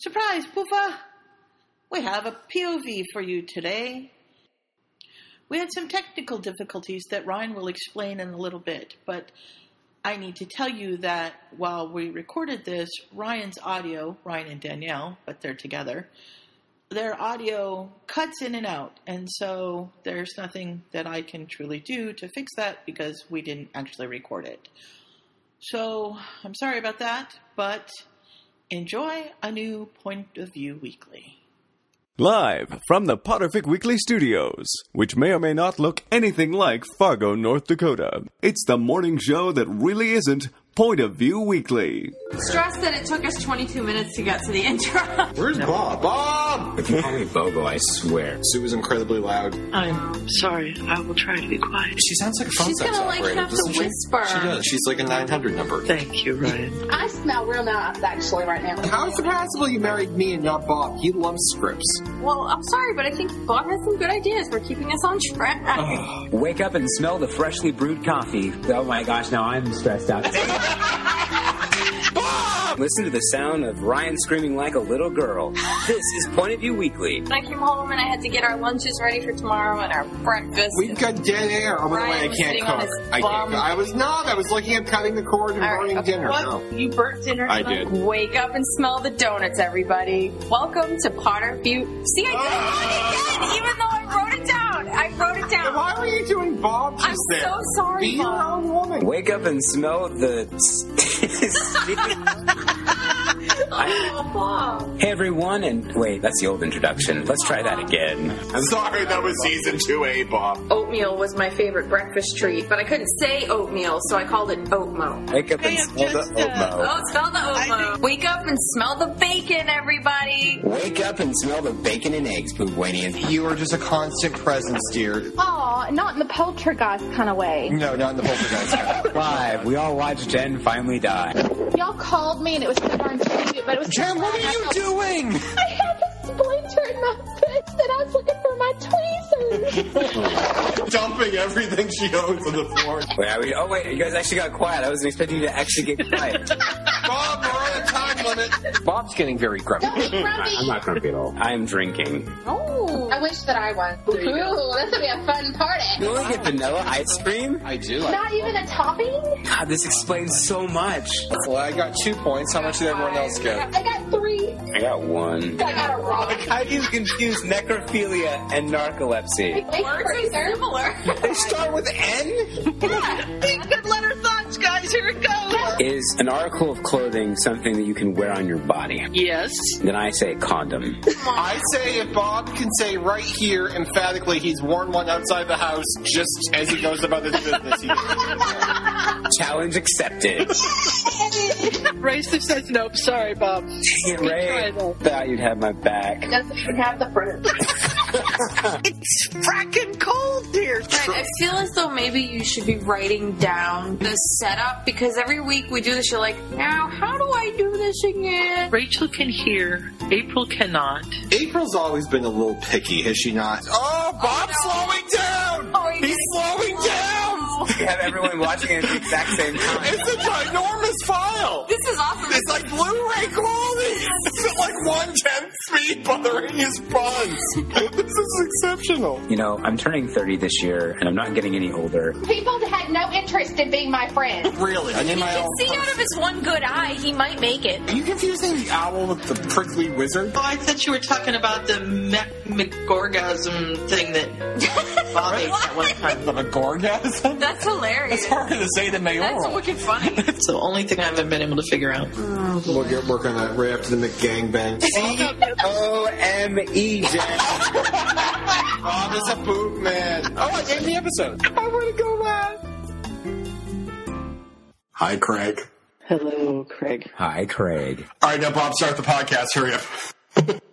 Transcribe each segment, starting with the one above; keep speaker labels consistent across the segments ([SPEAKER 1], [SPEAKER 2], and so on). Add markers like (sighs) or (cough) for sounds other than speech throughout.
[SPEAKER 1] Surprise, Poofa! We have a POV for you today. We had some technical difficulties that Ryan will explain in a little bit, but I need to tell you that while we recorded this, Ryan's audio, Ryan and Danielle, but they're together, their audio cuts in and out. And so there's nothing that I can truly do to fix that because we didn't actually record it. So I'm sorry about that, but enjoy a new Point of View Weekly.
[SPEAKER 2] Live from the Potterfic Weekly Studios, which may or may not look anything like Fargo, North Dakota. It's the morning show that really isn't Point of View Weekly.
[SPEAKER 3] Stressed that it took us 22 minutes to get to the (laughs) intro.
[SPEAKER 4] Where's Bob? Bob!
[SPEAKER 5] If you call me Bobo, I swear.
[SPEAKER 4] Sue was incredibly loud.
[SPEAKER 6] I'm sorry. I will try to be quiet.
[SPEAKER 4] She sounds like a phone
[SPEAKER 3] She's
[SPEAKER 4] sex
[SPEAKER 3] gonna like
[SPEAKER 4] operator,
[SPEAKER 3] have to
[SPEAKER 4] doesn't she?
[SPEAKER 3] whisper.
[SPEAKER 4] She does. She's like a 900 number.
[SPEAKER 6] Thank you, Ryan.
[SPEAKER 7] I smell real nice actually right now.
[SPEAKER 8] How is it possible you married me and not Bob? He loves scripts.
[SPEAKER 3] Well, I'm sorry, but I think Bob has some good ideas for keeping us on track.
[SPEAKER 5] Wake up and smell the freshly brewed coffee. Oh my gosh, now I'm stressed out. (laughs) (laughs) Listen to the sound of Ryan screaming like a little girl. This is Point of View Weekly.
[SPEAKER 3] I came home and I had to get our lunches ready for tomorrow and our breakfast.
[SPEAKER 8] We've got dead air. Oh, by the way, I
[SPEAKER 3] Ryan was
[SPEAKER 8] can't
[SPEAKER 3] sitting
[SPEAKER 8] cook. I can't. I was not. I was looking at cutting the cord and
[SPEAKER 3] All right,
[SPEAKER 8] burning dinner. No.
[SPEAKER 3] You burnt dinner?
[SPEAKER 8] I did.
[SPEAKER 3] Wake up and smell the donuts, everybody. Welcome to Potter View. See, I did it again, even though I wrote it down. I wrote it down.
[SPEAKER 8] Why were you doing Bob just
[SPEAKER 3] I'm
[SPEAKER 8] there?
[SPEAKER 3] so sorry,
[SPEAKER 8] Be your
[SPEAKER 3] Bob.
[SPEAKER 8] own woman.
[SPEAKER 5] Wake up and smell the. (laughs) (laughs)
[SPEAKER 3] Oh,
[SPEAKER 5] hey everyone, and wait, that's the old introduction. Let's try that again.
[SPEAKER 4] I'm sorry, that was season 2A, Bob.
[SPEAKER 3] Oatmeal was my favorite breakfast treat, but I couldn't say oatmeal, so I called it oatmo.
[SPEAKER 5] Wake up and
[SPEAKER 6] Hey, I'm
[SPEAKER 5] smell the
[SPEAKER 6] just, uh,
[SPEAKER 5] oatmo.
[SPEAKER 3] Oh, smell the oatmo. Wake up and smell the bacon, everybody.
[SPEAKER 5] Wake up and smell the bacon and eggs, Poopwanian.
[SPEAKER 8] You are just a constant presence, dear.
[SPEAKER 7] Aw, not in the poltergeist kind of way.
[SPEAKER 8] No, not in the poltergeist. (laughs)
[SPEAKER 5] Live, we all watched Jen finally die.
[SPEAKER 7] Y'all called me and it was so darn cute, but it was.
[SPEAKER 8] Jen, what are you doing?
[SPEAKER 7] I had a splinter in my foot and I was looking for my tweezers. (laughs)
[SPEAKER 4] Dumping everything she owns on the floor.
[SPEAKER 5] Wait, are we, oh wait, you guys actually got quiet. I wasn't expecting you to actually get quiet.
[SPEAKER 4] Bob, we're on a time limit.
[SPEAKER 8] Bob's getting very grumpy.
[SPEAKER 7] Don't be grumpy.
[SPEAKER 5] I'm not grumpy at all. I am drinking.
[SPEAKER 3] Oh.
[SPEAKER 7] I wish that I was. Ooh, this would be a fun party.
[SPEAKER 5] You only get vanilla ice cream?
[SPEAKER 8] I do.
[SPEAKER 7] Not even a topping?
[SPEAKER 5] God, this explains so much.
[SPEAKER 8] Well, I got two points. How much did everyone else get?
[SPEAKER 7] I got three.
[SPEAKER 5] I got one.
[SPEAKER 7] I got a rock.
[SPEAKER 5] How do you confuse necrophilia and narcolepsy?
[SPEAKER 3] Words are similar.
[SPEAKER 5] They start with N? (laughs)
[SPEAKER 6] Think good letter thoughts, guys. Here it goes.
[SPEAKER 5] Is an article of clothing something that you can wear on your body?
[SPEAKER 6] Yes.
[SPEAKER 5] Then I say condom.
[SPEAKER 8] I say if Bob can say right here emphatically he's worn one outside the house just as he goes about his business. He
[SPEAKER 5] Challenge accepted. (laughs)
[SPEAKER 6] Racer says nope. Sorry, Bob.
[SPEAKER 5] Dang it, Ray. Thought you'd have my back.
[SPEAKER 7] Doesn't even have the fruit. (laughs) (laughs)
[SPEAKER 6] It's fracking cold here.
[SPEAKER 3] I feel as though maybe you should be writing down the setup because every week we do this. You're like, now how do I do this again?
[SPEAKER 6] Rachel can hear. April cannot.
[SPEAKER 4] April's always been a little picky, has she not? Oh, Bob's slowing down!
[SPEAKER 3] Oh, he
[SPEAKER 4] He's slowing down!
[SPEAKER 5] You (laughs) have everyone watching it at the exact same time.
[SPEAKER 4] It's a ginormous file!
[SPEAKER 3] This is awesome.
[SPEAKER 4] It's like Blu-ray quality! It's at like one-tenth speed bothering his buns! this is exceptional.
[SPEAKER 5] You know, I'm turning 30 this year, and I'm not getting any older.
[SPEAKER 7] People had no interest in being my friend.
[SPEAKER 4] Really? I need my own...
[SPEAKER 3] See out of his one good eye, he might make it.
[SPEAKER 8] Are you confusing the owl with the prickly wizard?
[SPEAKER 6] Oh, I thought you were talking about the me- McGorgasm thing that (laughs) Bob ate at one time.
[SPEAKER 8] The gorgasm?
[SPEAKER 3] That's hilarious.
[SPEAKER 8] It's harder to say than mayoral.
[SPEAKER 3] That's
[SPEAKER 8] mayoral.
[SPEAKER 3] wicked funny. (laughs)
[SPEAKER 6] It's the only thing I haven't been able to figure out.
[SPEAKER 4] We'll get work on that right after the McGangbang.
[SPEAKER 5] O-M-E, Jen.
[SPEAKER 4] Bob is a poop man.
[SPEAKER 8] Oh, I named the episode.
[SPEAKER 6] I want to go laugh.
[SPEAKER 4] Hi, Craig.
[SPEAKER 6] Hello, Craig.
[SPEAKER 5] Hi, Craig.
[SPEAKER 4] All right, now, Bob, start the podcast. Hurry up. (laughs)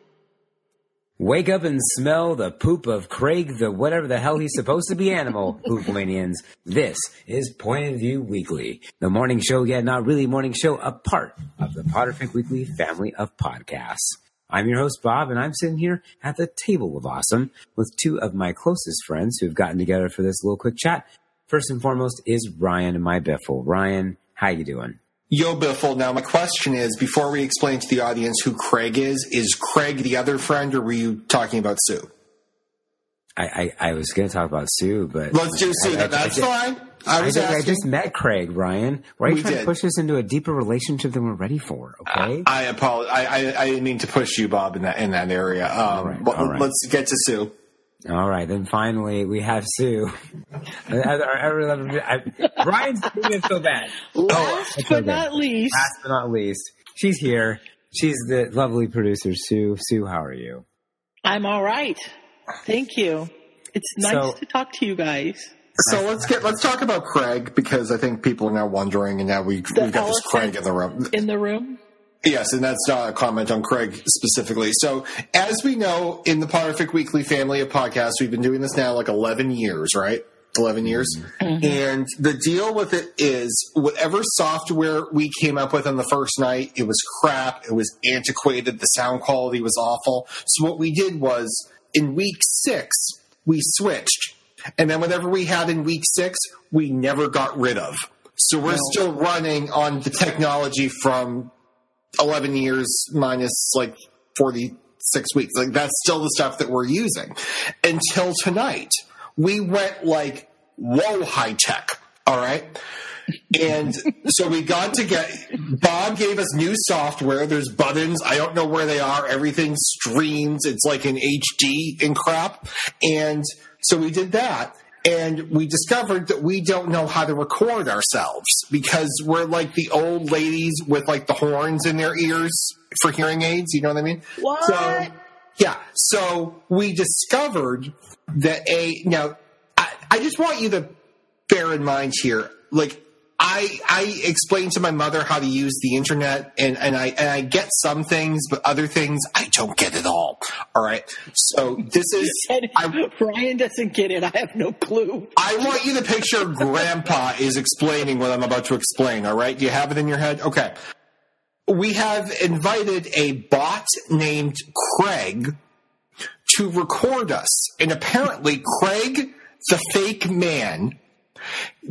[SPEAKER 5] Wake up and smell the poop of Craig, the whatever the hell he's supposed to be animal, (laughs) Poopmanians. This is Point of View Weekly, the morning show, yet not really morning show, a part of the Potterfic Weekly family of podcasts. I'm your host, Bob, and I'm sitting here at the table of awesome with two of my closest friends who've gotten together for this little quick chat. First and foremost is Ryan my biffle. Ryan, how you doing?
[SPEAKER 8] Yo, Biffle. Now, my question is before we explain to the audience who Craig is, is Craig the other friend, or were you talking about Sue?
[SPEAKER 5] I, I, I was going to talk about Sue, but
[SPEAKER 8] Let's do Sue.
[SPEAKER 5] I- I-
[SPEAKER 8] That's
[SPEAKER 5] I,
[SPEAKER 8] fine. I
[SPEAKER 5] I,
[SPEAKER 8] was
[SPEAKER 5] just, I just met Craig, Ryan. Why are you
[SPEAKER 8] We
[SPEAKER 5] trying
[SPEAKER 8] did.
[SPEAKER 5] to push us into a deeper relationship than we're ready for? Okay.
[SPEAKER 8] I apologize. I, I, I didn't mean to push you, Bob, in that in that area. Um,
[SPEAKER 5] right, all right.
[SPEAKER 8] Let's get to Sue.
[SPEAKER 5] All right, then finally we have Sue. (laughs) I- I- I- Ryan's doing it so bad. (laughs)
[SPEAKER 1] Last oh,
[SPEAKER 5] it's
[SPEAKER 1] but
[SPEAKER 5] okay.
[SPEAKER 1] not least,
[SPEAKER 5] Last but not least, she's here. She's the lovely producer, Sue. Sue, how are you?
[SPEAKER 1] I'm all right. Thank you. It's nice
[SPEAKER 5] So-
[SPEAKER 1] to talk to you guys.
[SPEAKER 8] So let's get let's talk about Craig because I think people are now wondering, and now we we've got this Craig in the room.
[SPEAKER 1] In the room?
[SPEAKER 8] Yes, and that's not a comment on Craig specifically. So, as we know, in the Potterfic Weekly family of podcasts, we've been doing this now like 11 years, right? 11 years. Mm-hmm. Mm-hmm. And the deal with it is whatever software we came up with on the first night, it was crap, it was antiquated, the sound quality was awful. So, what we did was in week six, we switched. And then whatever we had in week six, we never got rid of. So, we're still running on the technology from 11 years minus like 46 weeks. Like that's still the stuff that we're using. Until tonight, we went like, whoa, high tech. All right. And so we got to get, Bob gave us new software. There's buttons. I don't know where they are. Everything streams. It's like an HD and crap. And so we did that. And we discovered that we don't know how to record ourselves because we're like the old ladies with like the horns in their ears for hearing aids. You know what I mean?
[SPEAKER 1] What?
[SPEAKER 8] So, yeah. So we discovered that a now I, I just want you to bear in mind here, like I I explained to my mother how to use the internet and, and I and I get some things, but other things I don't get at all. All right. So this is (laughs) I,
[SPEAKER 1] Brian doesn't get it. I have no clue.
[SPEAKER 8] I want you to picture Grandpa is explaining what I'm about to explain. All right, do you have it in your head? Okay. We have invited a bot named Craig to record us, and apparently Craig, the fake man,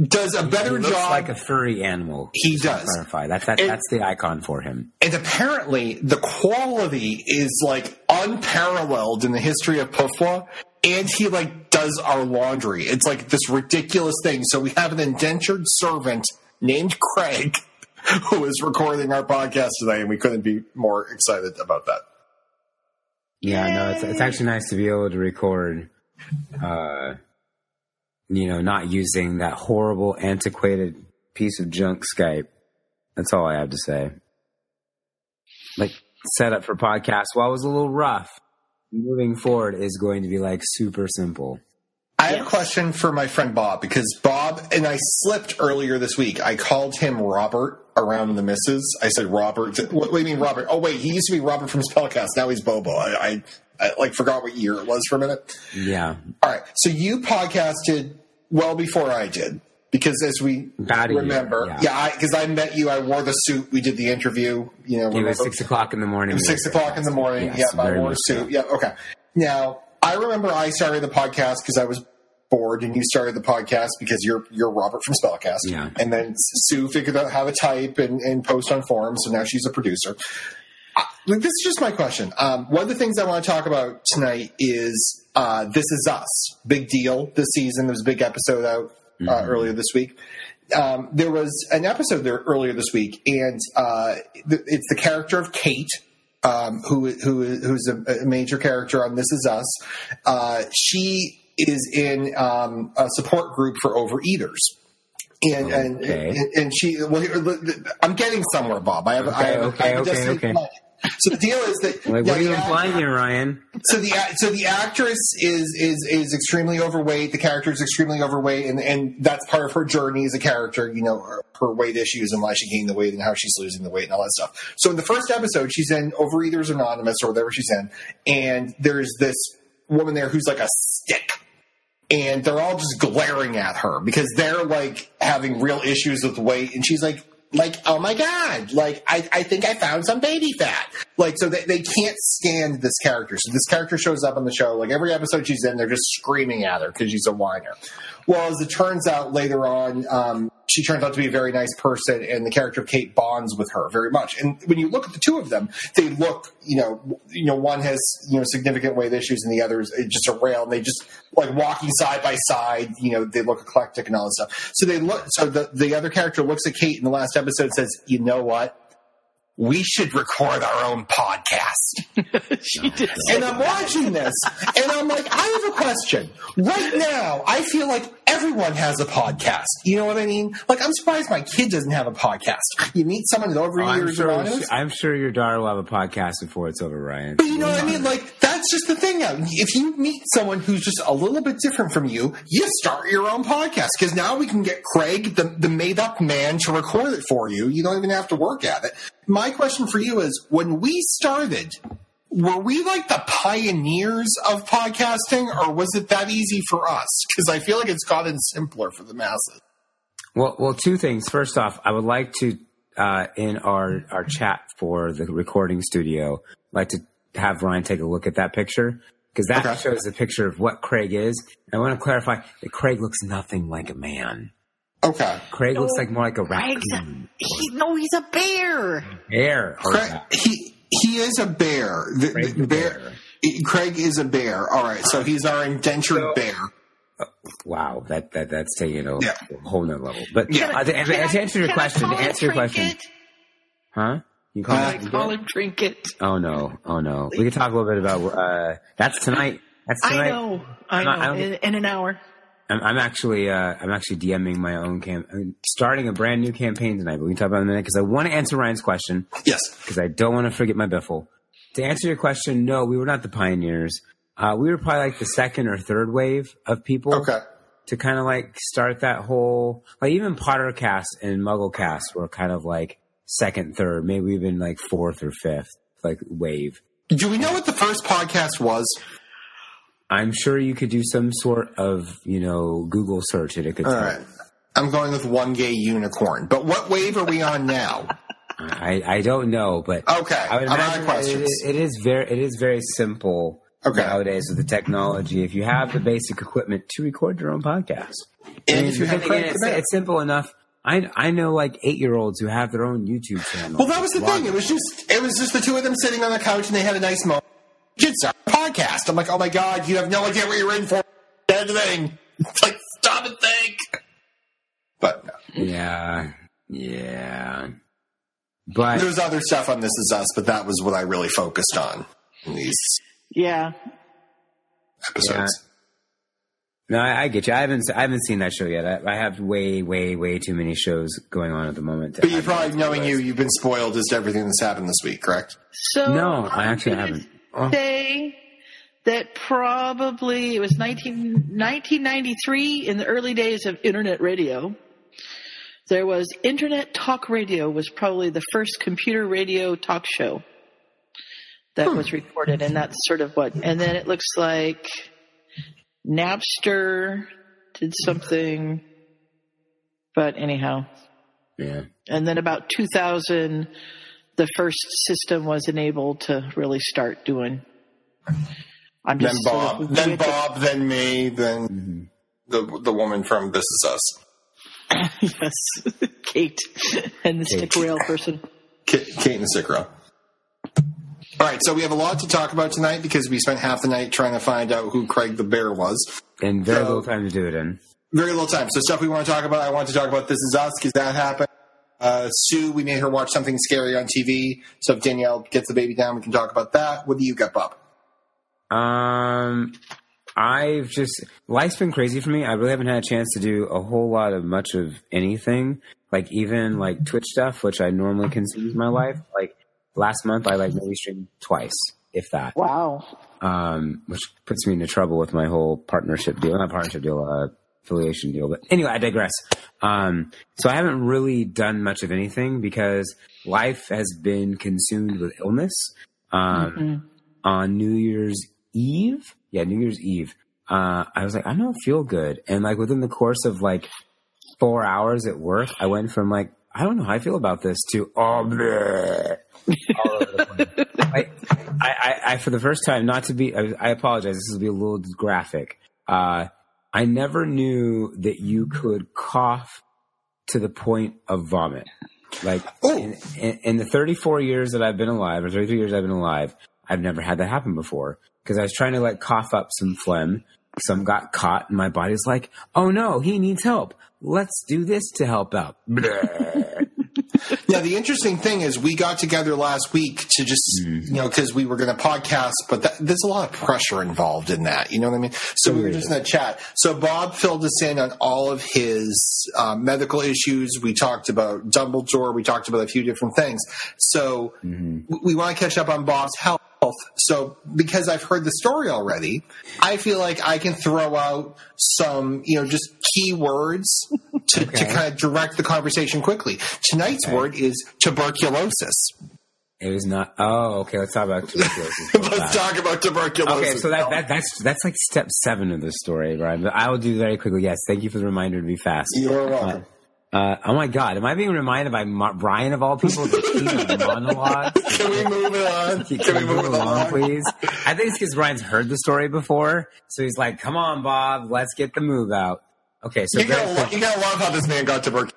[SPEAKER 8] does a better
[SPEAKER 5] He looks
[SPEAKER 8] job.
[SPEAKER 5] like a furry animal.
[SPEAKER 8] He does.
[SPEAKER 5] Clarify that, that
[SPEAKER 8] And-
[SPEAKER 5] that's the icon for him.
[SPEAKER 8] and apparently the quality is like unparalleled in the history of Puffwa. And he like does our laundry. It's like this ridiculous thing. So we have an indentured servant named Craig (laughs) who is recording our podcast today, and we couldn't be more excited about that.
[SPEAKER 5] Yeah, no, it's it's actually nice to be able to record. Uh, you know, not using that horrible, antiquated piece of junk Skype. That's all I have to say. Like setup for podcast, while it was a little rough, moving forward is going to be like super simple.
[SPEAKER 8] I have a question for my friend Bob because Bob and I slipped earlier this week. I called him Robert around the misses. I said Robert. What, what do you mean Robert? Oh wait, he used to be Robert from Spellcast. Now he's Bobo. I, I, I like forgot what year it was for a minute.
[SPEAKER 5] Yeah,
[SPEAKER 8] All right, so you podcasted well before I did because as we
[SPEAKER 5] About a year,
[SPEAKER 8] remember,
[SPEAKER 5] yeah.
[SPEAKER 8] yeah, because I, met you. I wore the suit. We did the interview. You know,
[SPEAKER 5] it was six o'clock in the morning.
[SPEAKER 8] It was six o'clock in the morning.
[SPEAKER 5] Yes,
[SPEAKER 8] yeah, I wore a
[SPEAKER 5] so.
[SPEAKER 8] suit. Yeah, okay. Now I remember I started the podcast because I was bored, and you started the podcast because you're you're Robert from Spellcast.
[SPEAKER 5] Yeah.
[SPEAKER 8] and then Sue figured out how to type and, and post on forums, so now she's a producer. Uh, this is just my question. Um, one of the things I want to talk about tonight is uh, "This Is Us." Big deal this season. There was a big episode out uh,
[SPEAKER 5] Mm-hmm.
[SPEAKER 8] earlier this week. Um, there was an episode there earlier this week, and uh, it's the character of Kate, um, who who who's a, a major character on This Is Us. Uh, she is in um, a support group for overeaters. And, and,
[SPEAKER 5] Okay.
[SPEAKER 8] and and she well I'm getting somewhere Bob I have I have,
[SPEAKER 5] Okay,
[SPEAKER 8] I have
[SPEAKER 5] okay, okay.
[SPEAKER 8] So the deal is that
[SPEAKER 5] Like,
[SPEAKER 8] yeah,
[SPEAKER 5] what are you implying here, Ryan?
[SPEAKER 8] so the so the actress is is is extremely overweight. The character is extremely overweight, and and that's part of her journey as a character. You know, her, her weight issues and why she gained the weight and how she's losing the weight and all that stuff. So in the first episode, she's in Overeaters Anonymous or whatever she's in, and there's this woman there who's like a stick. And they're all just glaring at her because they're like having real issues with weight. And she's like, like, oh my god, like I, I think I found some baby fat. Like, so they, they can't stand this character. So this character shows up on the show. Like every episode she's in, they're just screaming at her because she's a whiner. Well, as it turns out later on, um, she turns out to be a very nice person, and the character of Kate bonds with her very much. And when you look at the two of them, they look, you know, you know, one has you know significant weight issues, and the other is just a rail. And they just like walking side by side. You know, they look eclectic and all this stuff. So they look. So the the other character looks at Kate in the last episode, and says, "You know what? We should record our own podcast." (laughs)
[SPEAKER 1] she did.
[SPEAKER 8] and I'm watching this, and I'm like, I have a question. Right now, I feel like everyone has a podcast. You know what I mean? Like, I'm surprised my kid doesn't have a podcast. You meet someone that over
[SPEAKER 5] I'm
[SPEAKER 8] years
[SPEAKER 5] sure,
[SPEAKER 8] around us.
[SPEAKER 5] I'm sure your daughter will have a podcast before it's over, Ryan.
[SPEAKER 8] But you know what I mean? Like, that's just the thing. Um, if you meet someone who's just a little bit different from you, you start your own podcast. Because now we can get Craig, the, the made up man, to record it for you. You don't even have to work at it. My question for you is when we started, were we like the pioneers of podcasting, or was it that easy for us? Because I feel like it's gotten simpler for the masses.
[SPEAKER 5] Well, well, two things. First off, I would like to uh, in our our chat for the recording studio, like to have Ryan take a look at that picture because that
[SPEAKER 8] Okay.
[SPEAKER 5] shows a picture of what Craig is. And I want to clarify that Craig looks nothing like a man.
[SPEAKER 8] Okay.
[SPEAKER 5] Craig looks like more like a
[SPEAKER 1] Craig's a,
[SPEAKER 5] raccoon.
[SPEAKER 1] he, no, he's a bear.
[SPEAKER 5] Bear.
[SPEAKER 8] Craig, he, he is a bear. The,
[SPEAKER 5] Craig
[SPEAKER 8] the
[SPEAKER 5] the
[SPEAKER 8] bear.
[SPEAKER 5] bear.
[SPEAKER 8] Craig is a bear. All right. So he's our indentured bear.
[SPEAKER 5] Wow, that that that's taking a
[SPEAKER 8] Yeah.
[SPEAKER 5] whole nother level. But
[SPEAKER 8] Yeah.
[SPEAKER 5] uh, to,
[SPEAKER 1] Can
[SPEAKER 5] to answer your
[SPEAKER 1] can
[SPEAKER 5] question, to answer your question, huh? You call
[SPEAKER 8] Uh,
[SPEAKER 5] it
[SPEAKER 1] I call him Trinket.
[SPEAKER 5] Oh no, oh no. We can talk a little bit about uh, that's tonight. That's tonight.
[SPEAKER 1] I know. I know.
[SPEAKER 5] I
[SPEAKER 1] in, in an hour.
[SPEAKER 5] I'm, I'm actually uh, I'm actually DMing my own cam, I'm starting a brand new campaign tonight. But we can talk about it in a minute because I want to answer Ryan's question
[SPEAKER 8] Yes.
[SPEAKER 5] because I don't want to forget my biffle. To answer your question, no, we were not the pioneers. Uh, we were probably like the second or third wave of people
[SPEAKER 8] Okay.
[SPEAKER 5] to kind of like start that whole like even Pottercast and Mugglecast were kind of like second, third, maybe even like fourth or fifth like wave.
[SPEAKER 8] Do we know what the first podcast was?
[SPEAKER 5] I'm sure you could do some sort of you know Google search and it could.
[SPEAKER 8] All right. I'm going with one gay unicorn. But what wave are we on now?
[SPEAKER 5] I, I don't know, but
[SPEAKER 8] Okay,
[SPEAKER 5] I would
[SPEAKER 8] I'm out of questions.
[SPEAKER 5] it, is- it is very it is very simple
[SPEAKER 8] Okay.
[SPEAKER 5] nowadays with the technology. If you have the basic equipment to record your own podcast,
[SPEAKER 8] And if you have
[SPEAKER 5] again, it's, it's simple enough. I I know like eight year olds who have their own YouTube channel.
[SPEAKER 8] Well, that was the thing. It was just it was just the two of them sitting on the couch and they had a nice moment. Kids start a podcast. I'm like, oh my god, you have no idea what you're in for. Dead thing. It's like stop and think. But no.
[SPEAKER 5] yeah, yeah. But
[SPEAKER 8] there's other stuff on This Is Us, but that was what I really focused on in these
[SPEAKER 1] Yeah.
[SPEAKER 8] episodes.
[SPEAKER 5] no, I, I get you. I haven't I haven't seen that show yet. I, I have way way way too many shows going on at the moment.
[SPEAKER 8] But you
[SPEAKER 5] add
[SPEAKER 8] probably knowing you, you've been spoiled as to everything that's happened this week, correct?
[SPEAKER 1] So
[SPEAKER 5] No, I actually
[SPEAKER 1] gonna
[SPEAKER 5] haven't. Oh.
[SPEAKER 1] Say that probably it was 19, 1993 in the early days of internet radio. There was Internet Talk Radio was probably the first computer radio talk show that
[SPEAKER 5] Hmm.
[SPEAKER 1] was recorded, and that's sort of what. And then it looks like Napster did something, but anyhow.
[SPEAKER 5] Yeah.
[SPEAKER 1] And then about 2000, the first system was enabled to really start doing. I'm
[SPEAKER 8] Then
[SPEAKER 1] just sort
[SPEAKER 8] Bob,
[SPEAKER 1] of
[SPEAKER 8] then
[SPEAKER 1] with it.
[SPEAKER 8] Bob, then me, then mm-hmm. the the woman from This Is Us, (laughs)
[SPEAKER 1] yes, Kate, and the stick rail person.
[SPEAKER 8] Kate, Kate and the sick row. All right, so we have a lot to talk about tonight because we spent half the night trying to find out who Craig the Bear was.
[SPEAKER 5] And very
[SPEAKER 8] So-
[SPEAKER 5] little time to do it in.
[SPEAKER 8] Very little time. So stuff we want to talk about. I want to talk about This Is Us because that happened. Uh, Sue, we made her watch something scary on TV. So if Danielle gets the baby down, we can talk about that. What do you got, Bob?
[SPEAKER 5] Um, I've just life's been crazy for me. I really haven't had a chance to do a whole lot of much of anything. Like even like Twitch stuff, which I normally consume in my life. Like last month, I like maybe streamed twice, if that.
[SPEAKER 1] Wow.
[SPEAKER 5] Um, which puts me into trouble with my whole partnership deal. Not partnership deal, uh, affiliation deal. But anyway, I digress. Um, so I haven't really done much of anything because life has been consumed with illness. Um, on New Year's Eve, yeah, New Year's Eve, uh, I was like, I don't feel good. And like within the course of like four hours at work, I went from like, I don't know how I feel about this to, Oh, bleh. All over the place. I, I, I, I, for the first time, not to be, I, I apologize. This will be a little graphic. Uh, I never knew that you mm-hmm. could cough to the point of vomit. Like
[SPEAKER 8] Oh.
[SPEAKER 5] in, in, in the 34 years that I've been alive, or 33 years I've been alive, I've never had that happen before. Because I was trying to like cough up some phlegm. Some got caught, and my body's like, "Oh no, he needs help. Let's do this to help out." (laughs)
[SPEAKER 8] Yeah, the interesting thing is we got together last week to just,
[SPEAKER 5] Mm-hmm.
[SPEAKER 8] you know, because we were going to podcast, but that, there's a lot of pressure involved in that. You know what I mean? So we were just in a chat. So Bob filled us in on all of his um, medical issues. We talked about Dumbledore. We talked about a few different things. So
[SPEAKER 5] Mm-hmm.
[SPEAKER 8] we want to catch up on Bob's health. So because I've heard the story already, I feel like I can throw out some, you know, just key words to, to kind of direct the conversation quickly. Tonight's
[SPEAKER 5] Okay.
[SPEAKER 8] word is tuberculosis.
[SPEAKER 5] it was not. Oh, okay. Let's talk about tuberculosis. (laughs)
[SPEAKER 8] Let's talk about tuberculosis.
[SPEAKER 5] Okay, so that, that that's that's like step seven of the story, Brian. But I will do very quickly. Yes, thank you for the reminder to be fast.
[SPEAKER 8] You're welcome.
[SPEAKER 5] Uh, oh my God, am I being reminded by Mar- Brian of all people the monologues? (laughs)
[SPEAKER 8] Can we move it on?
[SPEAKER 5] Can,
[SPEAKER 8] Can we move
[SPEAKER 5] move
[SPEAKER 8] it
[SPEAKER 5] along, please? I think it's because Brian's heard the story before, so he's like, "Come on, Bob, let's get the move out." Okay, so
[SPEAKER 8] You gotta,
[SPEAKER 5] quick-
[SPEAKER 8] lo- you gotta love how this man got tuberculosis.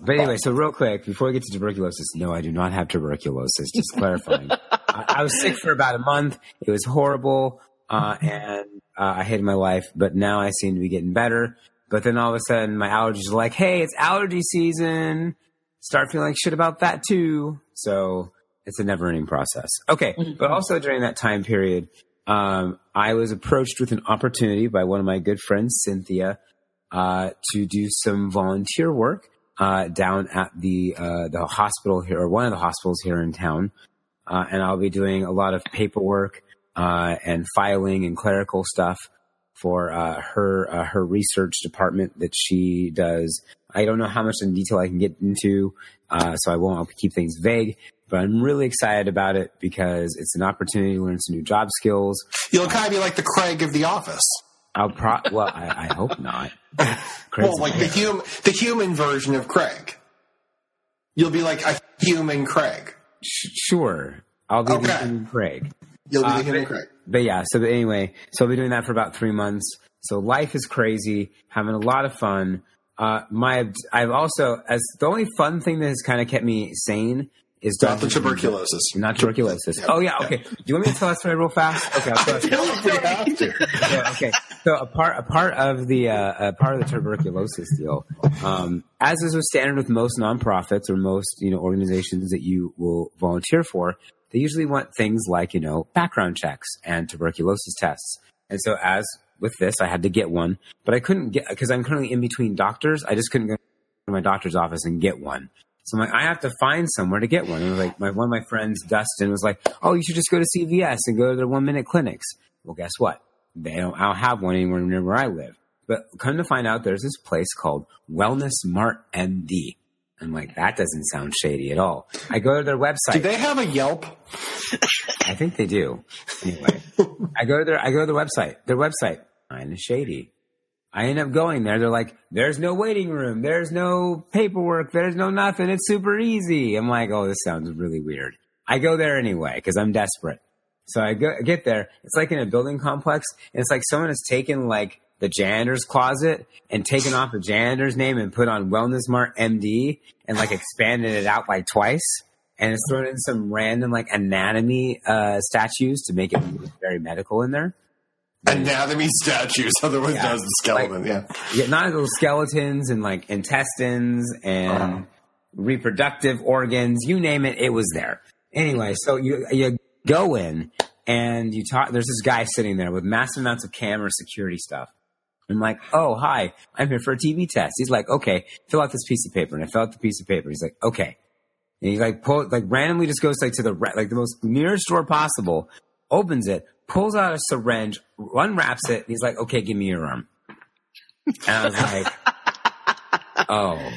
[SPEAKER 5] But anyway, so real quick, before we get to tuberculosis, no, I do not have tuberculosis. Just clarifying. I, I was sick for about a month. It was horrible, uh, and uh, I hated my life. But now I seem to be getting better. But then all of a sudden, my allergies are like, "Hey, it's allergy season." Start feeling like shit about that too. So it's a never-ending process. Okay, but also during that time period, um, I was approached with an opportunity by one of my good friends, Cynthia, uh, to do some volunteer work uh, down at the uh, the hospital here, or one of the hospitals here in town. Uh, and I'll be doing a lot of paperwork uh, and filing and clerical stuff for uh, her uh, her research department that she does. I don't know how much in detail I can get into, uh, so I won't I'll keep things vague. But I'm really excited about it because it's an opportunity to learn some new job skills.
[SPEAKER 8] You'll kind of be like the Craig of the office.
[SPEAKER 5] I'll pro well, I, I hope not. (laughs) Craig's
[SPEAKER 8] Well, like the human, the human version of Craig. You'll be like a human Craig.
[SPEAKER 5] Sh- sure, I'll be the
[SPEAKER 8] Okay.
[SPEAKER 5] human Craig.
[SPEAKER 8] You'll be
[SPEAKER 5] Uh,
[SPEAKER 8] the
[SPEAKER 5] but-. But yeah, so but anyway, so I'll be doing that for about three months. So life is crazy, having a lot of fun. Uh, my, I've also, as the only fun thing that has kind of kept me sane is
[SPEAKER 8] Not the tuberculosis.
[SPEAKER 5] Not tuberculosis. Oh yeah, okay. Do you want me to tell that story real fast? (laughs) Okay, I'll tell that story.
[SPEAKER 8] We have to.
[SPEAKER 5] Yeah, okay. So a part a part of the uh, a part of the tuberculosis deal, um, as is standard with most nonprofits or most you know organizations that you will volunteer for, they usually want things like you know background checks and tuberculosis tests. And so as with this, I had to get one, but I couldn't get because I'm currently in between doctors. I just couldn't go to my doctor's office and get one. So I'm like, I have to find somewhere to get one. And like my one of my friends, Dustin, was like, "Oh, you should just go to CVS and go to their one minute clinics." Well, guess what? They don't. I don't have one anywhere near where I live. But come to find out, there's this place called Wellness Mart MD. I'm like, that doesn't sound shady at all. I go to their website.
[SPEAKER 8] Do they have a Yelp?
[SPEAKER 5] I think they do. Anyway, I go to their I go to their website. Their website kind of shady. I end up going there. They're like, "There's no waiting room. There's no paperwork. There's no nothing. It's super easy." I'm like, "Oh, this sounds really weird." I go there anyway because I'm desperate. So I go, get there. It's like in a building complex, and it's like someone has taken like the janitor's closet and taken off the janitor's name and put on Wellness Mart MD and like expanded it out like twice. And it's thrown in some random like anatomy uh, statues to make it very medical in there.
[SPEAKER 8] Anatomy statues, (laughs) otherwise
[SPEAKER 5] Yeah.
[SPEAKER 8] known as the skeleton. yeah.
[SPEAKER 5] Yeah, not those skeletons and like intestines and reproductive organs, you name it, it was there. Anyway, so you you go in and you talk. There's this guy sitting there with massive amounts of camera security stuff. I'm like, oh hi, I'm here for a TB test. He's like, okay, fill out this piece of paper, and I fill out the piece of paper. He's like, okay, and he like pull like randomly just goes like to the like the most nearest door possible, opens it, pulls out a syringe, unwraps it. And he's like, okay, give me your arm. And I was like, (laughs) oh,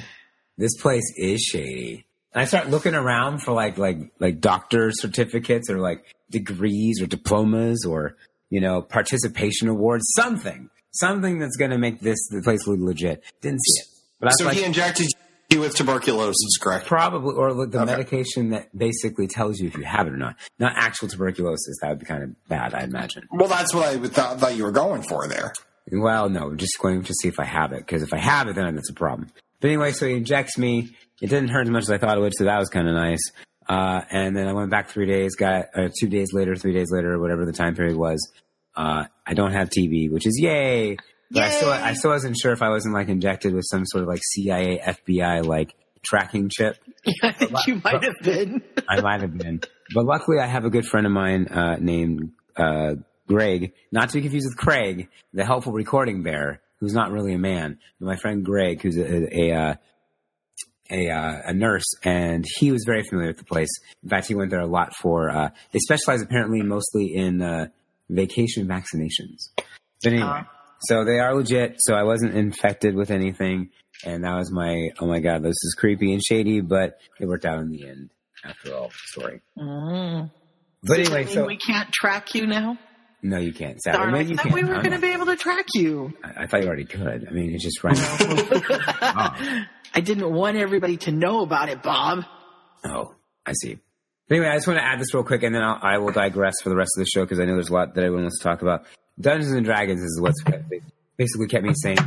[SPEAKER 5] this place is shady. And I start looking around for like like like doctor certificates or like degrees or diplomas or you know participation awards, something, something that's going to make this the place look legit. Didn't see it, but
[SPEAKER 8] So
[SPEAKER 5] like,
[SPEAKER 8] he injected you with tuberculosis, correct?
[SPEAKER 5] Probably, or the
[SPEAKER 8] Okay.
[SPEAKER 5] medication that basically tells you if you have it or not. Not actual tuberculosis. That would be kind of bad, I imagine.
[SPEAKER 8] Well, that's what I thought, thought you were going for there.
[SPEAKER 5] Well, no, just going to see if I have it. Because if I have it, then that's a problem. But anyway, so he injects me. It didn't hurt as much as I thought it would, so that was kind of nice. Uh, and then I went back three days, got uh, two days later, three days later, whatever the time period was. Uh, I don't have TB, which is yay. But I still, I still wasn't sure if I wasn't like injected with some sort of like CIA, FBI like tracking chip. (laughs)
[SPEAKER 1] I think you might have been.
[SPEAKER 5] I might have been. But luckily, I have a good friend of mine uh, named uh, Greg, not to be confused with Craig, the helpful recording bear, who's not really a man, but my friend Greg, who's a a, a, a, uh, a nurse, and he was very familiar with the place. In fact, he went there a lot for. Uh, they specialize apparently mostly in uh, vacation vaccinations. But anyway, so they are legit. So I wasn't infected with anything, and that was my oh my god, this is creepy and shady, but it worked out in the end after all. Story.
[SPEAKER 1] Mm.
[SPEAKER 5] But
[SPEAKER 1] Does
[SPEAKER 5] anyway, so
[SPEAKER 1] we can't track you now?
[SPEAKER 5] no, you can't. Sadly,
[SPEAKER 1] Darn, I
[SPEAKER 5] you
[SPEAKER 1] thought
[SPEAKER 5] can.
[SPEAKER 1] we were going to be able to track you.
[SPEAKER 5] I, I thought you already could. I mean, it's just (laughs) right. oh.
[SPEAKER 1] I didn't want everybody to know about it, Bob.
[SPEAKER 5] oh, I see. But anyway, I just want to add this real quick, and then I'll, I will digress for the rest of the show because I know there's a lot that everyone wants to talk about. Dungeons and Dragons is what's basically kept me sane.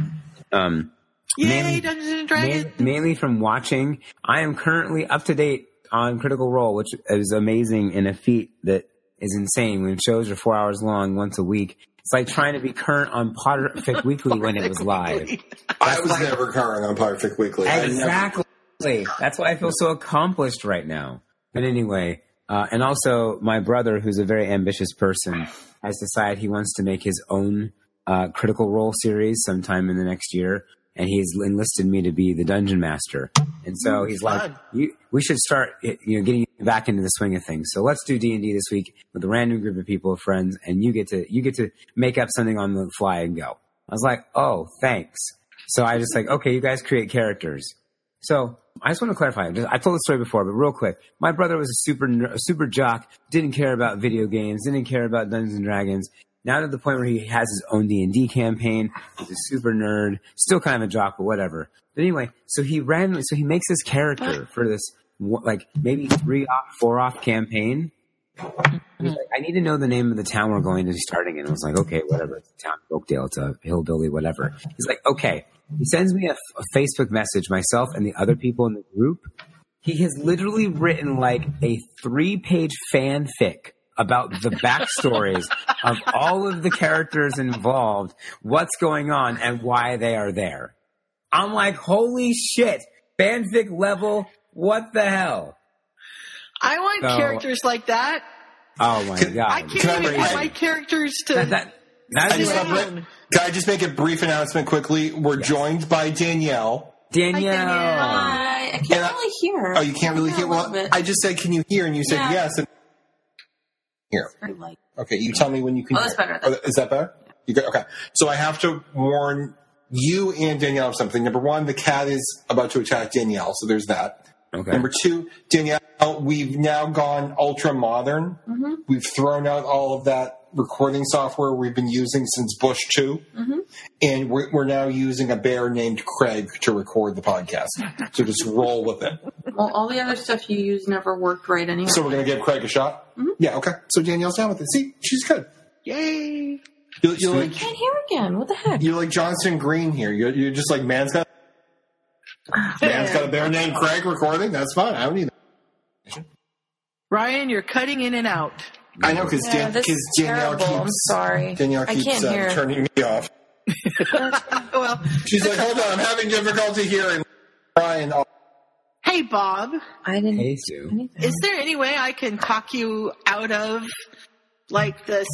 [SPEAKER 5] Um,
[SPEAKER 1] Yay,
[SPEAKER 5] Mainly-
[SPEAKER 1] Dungeons and Dragons.
[SPEAKER 5] main- mainly from watching. I am currently up to date on Critical Role, which is amazing and a feat that is insane. When shows are four hours long once a week, it's like trying to be current on Potterfic (laughs) Weekly when it was live.
[SPEAKER 8] I was never current on Perfect Weekly. I never-
[SPEAKER 5] Exactly. That's why I feel so accomplished right now. But anyway, uh, and also my brother, who's a very ambitious person, has decided he wants to make his own uh, Critical Role series sometime in the next year, and he's enlisted me to be the dungeon master. And so he's like, you, "We should start, you know, getting back into the swing of things. So let's do D and D this week with a random group of people, friends, and you get to you get to make up something on the fly and go." I was like, "Oh, thanks." So I just like, okay, you guys create characters. So I just want to clarify. I told the story before, but real quick, my brother was a super a super jock. Didn't care about video games. Didn't care about Dungeons and Dragons. Now to the point where he has his own D and D campaign. He's a super nerd. Still kind of a jock, but whatever. But anyway, so he randomly, so he makes this character for this like maybe three off, four off campaign. He's like, I need to know the name of the town we're going to be starting in. I was like, okay, whatever. It's a town, Oakdale. It's a hillbilly, whatever. He's like, okay. He sends me a, a Facebook message, myself and the other people in the group. He has literally written like a three page fanfic about the backstories (laughs) of all of the characters involved, what's going on, and why they are there. I'm like, holy shit, fanfic level, what the hell?
[SPEAKER 1] I want
[SPEAKER 5] So-
[SPEAKER 1] characters like that.
[SPEAKER 5] Oh my (laughs) god!
[SPEAKER 1] I can't
[SPEAKER 8] Can
[SPEAKER 1] even
[SPEAKER 8] raise-
[SPEAKER 1] get my characters to.
[SPEAKER 5] that, that, that's
[SPEAKER 8] I just
[SPEAKER 5] just
[SPEAKER 8] have it. Can I just make a brief announcement quickly? We're joined by Danielle.
[SPEAKER 5] Danielle.
[SPEAKER 3] I, I can't
[SPEAKER 8] And I-
[SPEAKER 3] really hear.
[SPEAKER 8] Oh, you can't really hear.
[SPEAKER 3] a
[SPEAKER 8] Well,
[SPEAKER 3] bit.
[SPEAKER 8] I just said, "Can you hear?" And you said
[SPEAKER 3] Yeah.
[SPEAKER 8] yes. And here, okay. You tell me when you can.
[SPEAKER 3] Oh, that's
[SPEAKER 8] hear.
[SPEAKER 3] better.
[SPEAKER 8] Oh, is that better? You good? Okay. So I have to warn you and Danielle of something. Number one, the cat is about to attack Danielle, so there's that.
[SPEAKER 5] Okay.
[SPEAKER 8] Number two, Danielle, we've now gone ultra modern.
[SPEAKER 3] Mm-hmm.
[SPEAKER 8] We've thrown out all of that recording software we've been using since Bush 2.
[SPEAKER 3] Mm-hmm.
[SPEAKER 8] And we're, we're now using a bear named Craig to record the podcast. So just roll with it.
[SPEAKER 3] Well, all the other stuff you use never worked right anyway.
[SPEAKER 8] So we're going to give Craig a shot?
[SPEAKER 3] Mm-hmm.
[SPEAKER 8] Yeah, okay. So Danielle's down with it. See, she's good.
[SPEAKER 1] Yay!
[SPEAKER 8] You're, you're,
[SPEAKER 3] I
[SPEAKER 8] like,
[SPEAKER 3] can't hear again. What the heck?
[SPEAKER 8] you're like Johnson Green here. You're, you're just like, man's got, man's got a bear named Craig recording. That's fine. I don't need that.
[SPEAKER 1] Ryan, you're cutting in and out.
[SPEAKER 8] I know because
[SPEAKER 3] Yeah, this
[SPEAKER 8] Danielle
[SPEAKER 3] terrible.
[SPEAKER 8] keeps
[SPEAKER 3] I'm sorry.
[SPEAKER 8] Danielle
[SPEAKER 3] I
[SPEAKER 8] keeps
[SPEAKER 3] can't
[SPEAKER 8] uh,
[SPEAKER 3] hear.
[SPEAKER 8] turning me off. (laughs)
[SPEAKER 1] Well,
[SPEAKER 8] She's like, hold on, I'm having difficulty hearing. Brian, oh,
[SPEAKER 1] hey, Bob,
[SPEAKER 3] I didn't.
[SPEAKER 5] Hey, Sue.
[SPEAKER 1] is there any way I can talk you out of like this?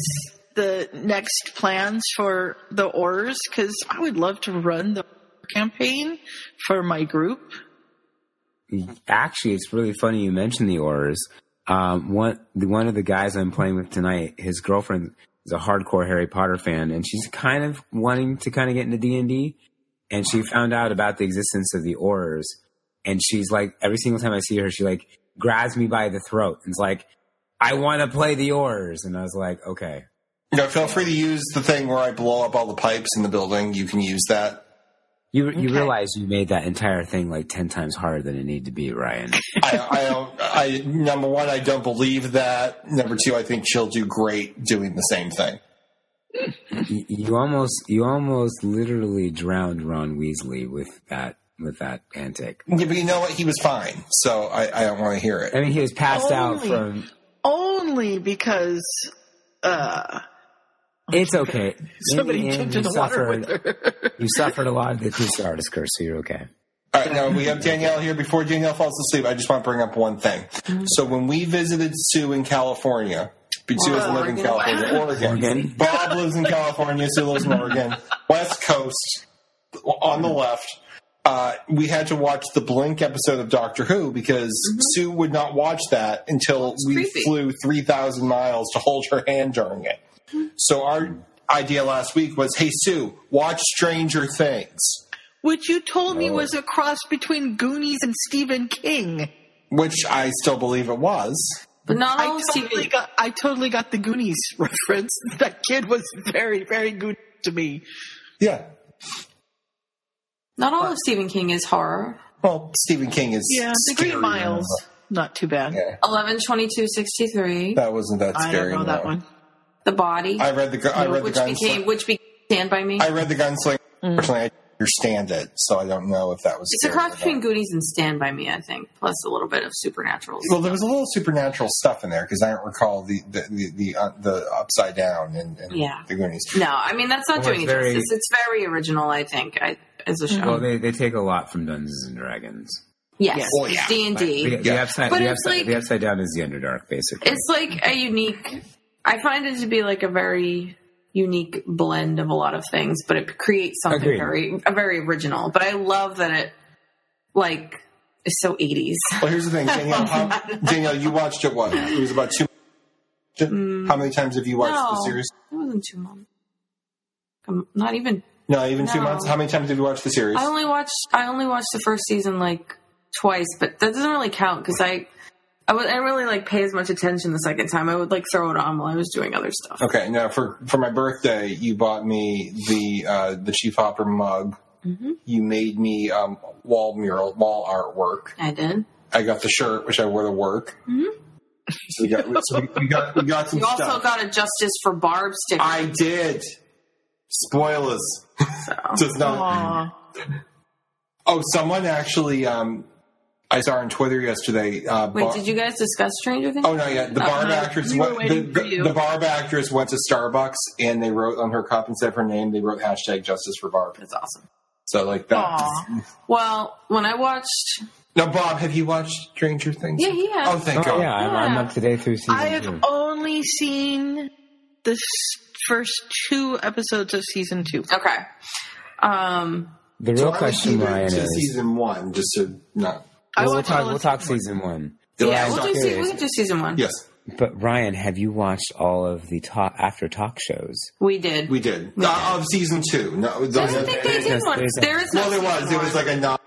[SPEAKER 1] The next plans for the Aurors because I would love to run the campaign for my group.
[SPEAKER 5] Actually, it's really funny you mentioned the Aurors. Um, one, one of the guys I'm playing with tonight, his girlfriend is a hardcore Harry Potter fan, and she's kind of wanting to kind of get into D and D. And she found out about the existence of the Aurors, and she's like, every single time I see her, she like grabs me by the throat and's like, "I want to play the Aurors," and I was like, "Okay."
[SPEAKER 8] you know, feel free to use the thing where I blow up all the pipes in the building. You can use that.
[SPEAKER 5] You you
[SPEAKER 1] Okay.
[SPEAKER 5] realize you made that entire thing like ten times harder than it needed to be, Ryan. (laughs)
[SPEAKER 8] I, I. I number one, I don't believe that. Number two, I think she'll do great doing the same thing.
[SPEAKER 5] you, you almost you almost literally drowned Ron Weasley with that with that antic.
[SPEAKER 8] Yeah, but you know what? He was fine, so I, I don't want to hear it.
[SPEAKER 5] I mean, he was passed out
[SPEAKER 1] Only-
[SPEAKER 5] from.
[SPEAKER 1] Only because uh,
[SPEAKER 5] It's okay. (laughs)
[SPEAKER 1] somebody
[SPEAKER 5] In the
[SPEAKER 1] jumped
[SPEAKER 5] end,
[SPEAKER 1] in
[SPEAKER 5] you
[SPEAKER 1] the water
[SPEAKER 5] suffered,
[SPEAKER 1] with her. (laughs)
[SPEAKER 5] you suffered a lot of the acoustic artist curse, so you're okay.
[SPEAKER 8] All right, now we have Danielle here. Before Danielle falls asleep, I just want to bring up one thing. So when we visited Sue in California, Sue doesn't live in
[SPEAKER 3] Oregon.
[SPEAKER 8] California, Oregon.
[SPEAKER 5] Oregon.
[SPEAKER 8] Bob lives in California. Sue lives in (laughs) Oregon, West Coast, on the left. Uh, we had to watch the Blink episode of Doctor Who because Sue would not watch that until we
[SPEAKER 3] creepy.
[SPEAKER 8] flew three thousand miles to hold her hand during it. So our idea last week was, "Hey Sue, watch Stranger Things."
[SPEAKER 1] Which you told me was a cross between Goonies and Stephen King.
[SPEAKER 8] which I still believe it was.
[SPEAKER 3] But not all
[SPEAKER 1] I totally
[SPEAKER 3] Stephen.
[SPEAKER 1] got I totally got the Goonies (laughs) reference. That kid was very, very good to me.
[SPEAKER 8] Yeah.
[SPEAKER 3] Not all of Stephen King is horror.
[SPEAKER 8] Well, Stephen King is.
[SPEAKER 1] Yeah, the
[SPEAKER 8] scary,
[SPEAKER 1] Green Miles. Not too bad.
[SPEAKER 8] Yeah,
[SPEAKER 3] Eleven twenty two sixty three.
[SPEAKER 8] that wasn't that scary.
[SPEAKER 1] I
[SPEAKER 8] scary.
[SPEAKER 1] don't know that
[SPEAKER 8] no.
[SPEAKER 1] one.
[SPEAKER 3] The body,
[SPEAKER 8] I read the. gu- I read the
[SPEAKER 3] which
[SPEAKER 8] gunslinger.
[SPEAKER 3] became which became Stand by Me.
[SPEAKER 8] I read the gunslinger. Personally, I understand it, so I don't know if that was.
[SPEAKER 3] it's a cross between
[SPEAKER 8] not.
[SPEAKER 3] Goonies and Stand by Me, I think, plus a little bit of supernatural.
[SPEAKER 8] Well, there was a little supernatural stuff in there because I don't recall the the the the, uh, the upside down and, and
[SPEAKER 3] Yeah.
[SPEAKER 8] the Goonies.
[SPEAKER 3] no, I mean that's not
[SPEAKER 5] Well,
[SPEAKER 3] doing
[SPEAKER 5] it's
[SPEAKER 3] it
[SPEAKER 5] very-
[SPEAKER 3] justice. It's very original, I think, I, as a show.
[SPEAKER 5] Well, they, they take a lot from Dungeons and Dragons.
[SPEAKER 3] yes,
[SPEAKER 8] Oh, yeah.
[SPEAKER 3] D and D.
[SPEAKER 5] the upside,
[SPEAKER 3] But
[SPEAKER 5] the,
[SPEAKER 3] it's
[SPEAKER 5] upside,
[SPEAKER 3] like-
[SPEAKER 5] the upside down is the Underdark, basically.
[SPEAKER 3] It's like a unique. I find it to be like a very unique blend of a lot of things, but it creates something
[SPEAKER 5] Agreed.
[SPEAKER 3] very, a very original. But I love that it, like, is so eighties.
[SPEAKER 8] Well, here's the thing, (laughs) Danielle. How, Danielle, you watched it. What? It was about two. Mm. How many times have you watched the series?
[SPEAKER 3] It wasn't two months. Not even.
[SPEAKER 8] No, even two months. How many times have you watched the series?
[SPEAKER 3] I only watched. I only watched the first season like twice, but that doesn't really count because I. I would I didn't really like pay as much attention the second time. I would like throw it on while I was doing other stuff.
[SPEAKER 8] Okay, now for for my birthday, you bought me the uh, the Chief Hopper mug.
[SPEAKER 3] Mm-hmm.
[SPEAKER 8] You made me um, wall mural, wall artwork.
[SPEAKER 3] I did.
[SPEAKER 8] I got the shirt, which I wore to work. So we got so we, got we got (laughs) some
[SPEAKER 3] Mm-hmm. You also
[SPEAKER 8] stuff.
[SPEAKER 3] got a Justice for Barb sticker.
[SPEAKER 8] I did. Spoilers. (laughs) Does not.
[SPEAKER 1] Aw.
[SPEAKER 8] Oh, someone actually. Um, I saw her on Twitter yesterday. Uh,
[SPEAKER 3] Wait,
[SPEAKER 8] Bar-
[SPEAKER 3] did you guys discuss Stranger Things?
[SPEAKER 8] Oh no! Yeah, the
[SPEAKER 3] Oh,
[SPEAKER 8] Barb
[SPEAKER 3] no,
[SPEAKER 8] actress.
[SPEAKER 1] we
[SPEAKER 8] went,
[SPEAKER 1] waiting
[SPEAKER 8] the, the Barb actress went to Starbucks and they wrote on her cup instead of her name. They wrote hashtag Justice for Barb.
[SPEAKER 3] That's awesome.
[SPEAKER 8] So like that.
[SPEAKER 3] Well, when I watched,
[SPEAKER 8] Now, Bob, have you watched Stranger Things?
[SPEAKER 3] Yeah, he has.
[SPEAKER 8] Oh, thank
[SPEAKER 5] Oh,
[SPEAKER 8] God.
[SPEAKER 5] yeah, I'm, I'm up to date through season
[SPEAKER 1] I have
[SPEAKER 5] two.
[SPEAKER 1] only seen the first two episodes of season two.
[SPEAKER 3] okay, um,
[SPEAKER 5] The real
[SPEAKER 8] I would
[SPEAKER 5] question, Ryan, is
[SPEAKER 8] season one, just to not.
[SPEAKER 1] I
[SPEAKER 5] we'll,
[SPEAKER 1] watched
[SPEAKER 5] talk. We'll talk
[SPEAKER 1] season
[SPEAKER 5] season one.
[SPEAKER 8] The
[SPEAKER 3] yeah,
[SPEAKER 8] last
[SPEAKER 3] we'll do, se- we can do season one.
[SPEAKER 8] Yes,
[SPEAKER 5] But Ryan, have you watched all of the talk after talk shows?
[SPEAKER 3] We did.
[SPEAKER 8] we did. Uh, of season two. No, the,
[SPEAKER 3] I don't think they did one.
[SPEAKER 5] there's a-
[SPEAKER 3] There is no
[SPEAKER 8] well, there was.
[SPEAKER 3] season
[SPEAKER 8] It was like a non.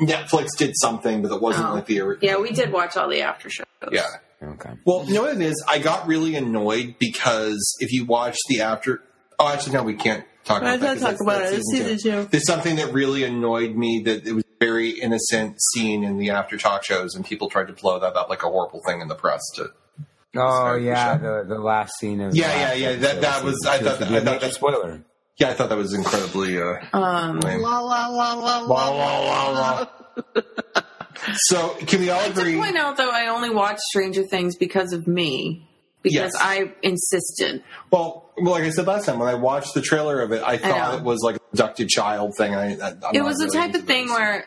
[SPEAKER 8] Netflix did something, but it wasn't
[SPEAKER 3] Oh.
[SPEAKER 8] like the original.
[SPEAKER 3] Yeah, we did watch all the after shows.
[SPEAKER 8] Yeah.
[SPEAKER 5] Okay.
[SPEAKER 8] Well, you know what it is? I got really annoyed because if you watch the after. Oh, actually, no, we can't talk about
[SPEAKER 1] I
[SPEAKER 8] that.
[SPEAKER 1] can't
[SPEAKER 8] 'cause
[SPEAKER 1] talk about it.
[SPEAKER 8] Season
[SPEAKER 1] season two.
[SPEAKER 8] There's something that really annoyed me that it was a very innocent scene in the after talk shows, and people tried to blow that up like a horrible thing in the press. To
[SPEAKER 5] Oh yeah,
[SPEAKER 8] Michelle.
[SPEAKER 5] the the last scene of
[SPEAKER 8] Yeah, yeah, yeah, that- that was- I thought
[SPEAKER 5] could
[SPEAKER 8] that-
[SPEAKER 5] be a
[SPEAKER 8] I thought that-
[SPEAKER 5] spoiler.
[SPEAKER 8] yeah, I thought that was incredibly. Uh,
[SPEAKER 3] Um,
[SPEAKER 8] lame.
[SPEAKER 1] La la la la
[SPEAKER 8] Wah, wah, wah, wah. so, can we all agree?
[SPEAKER 3] did point out though, I only watched Stranger Things because of me. Because
[SPEAKER 8] Yes.
[SPEAKER 3] I insisted.
[SPEAKER 8] Well, well, like I said last time, when I watched the trailer of it, I thought
[SPEAKER 3] know.
[SPEAKER 8] it was like a abducted child thing. I, I,
[SPEAKER 3] it was the
[SPEAKER 8] really
[SPEAKER 3] type of thing where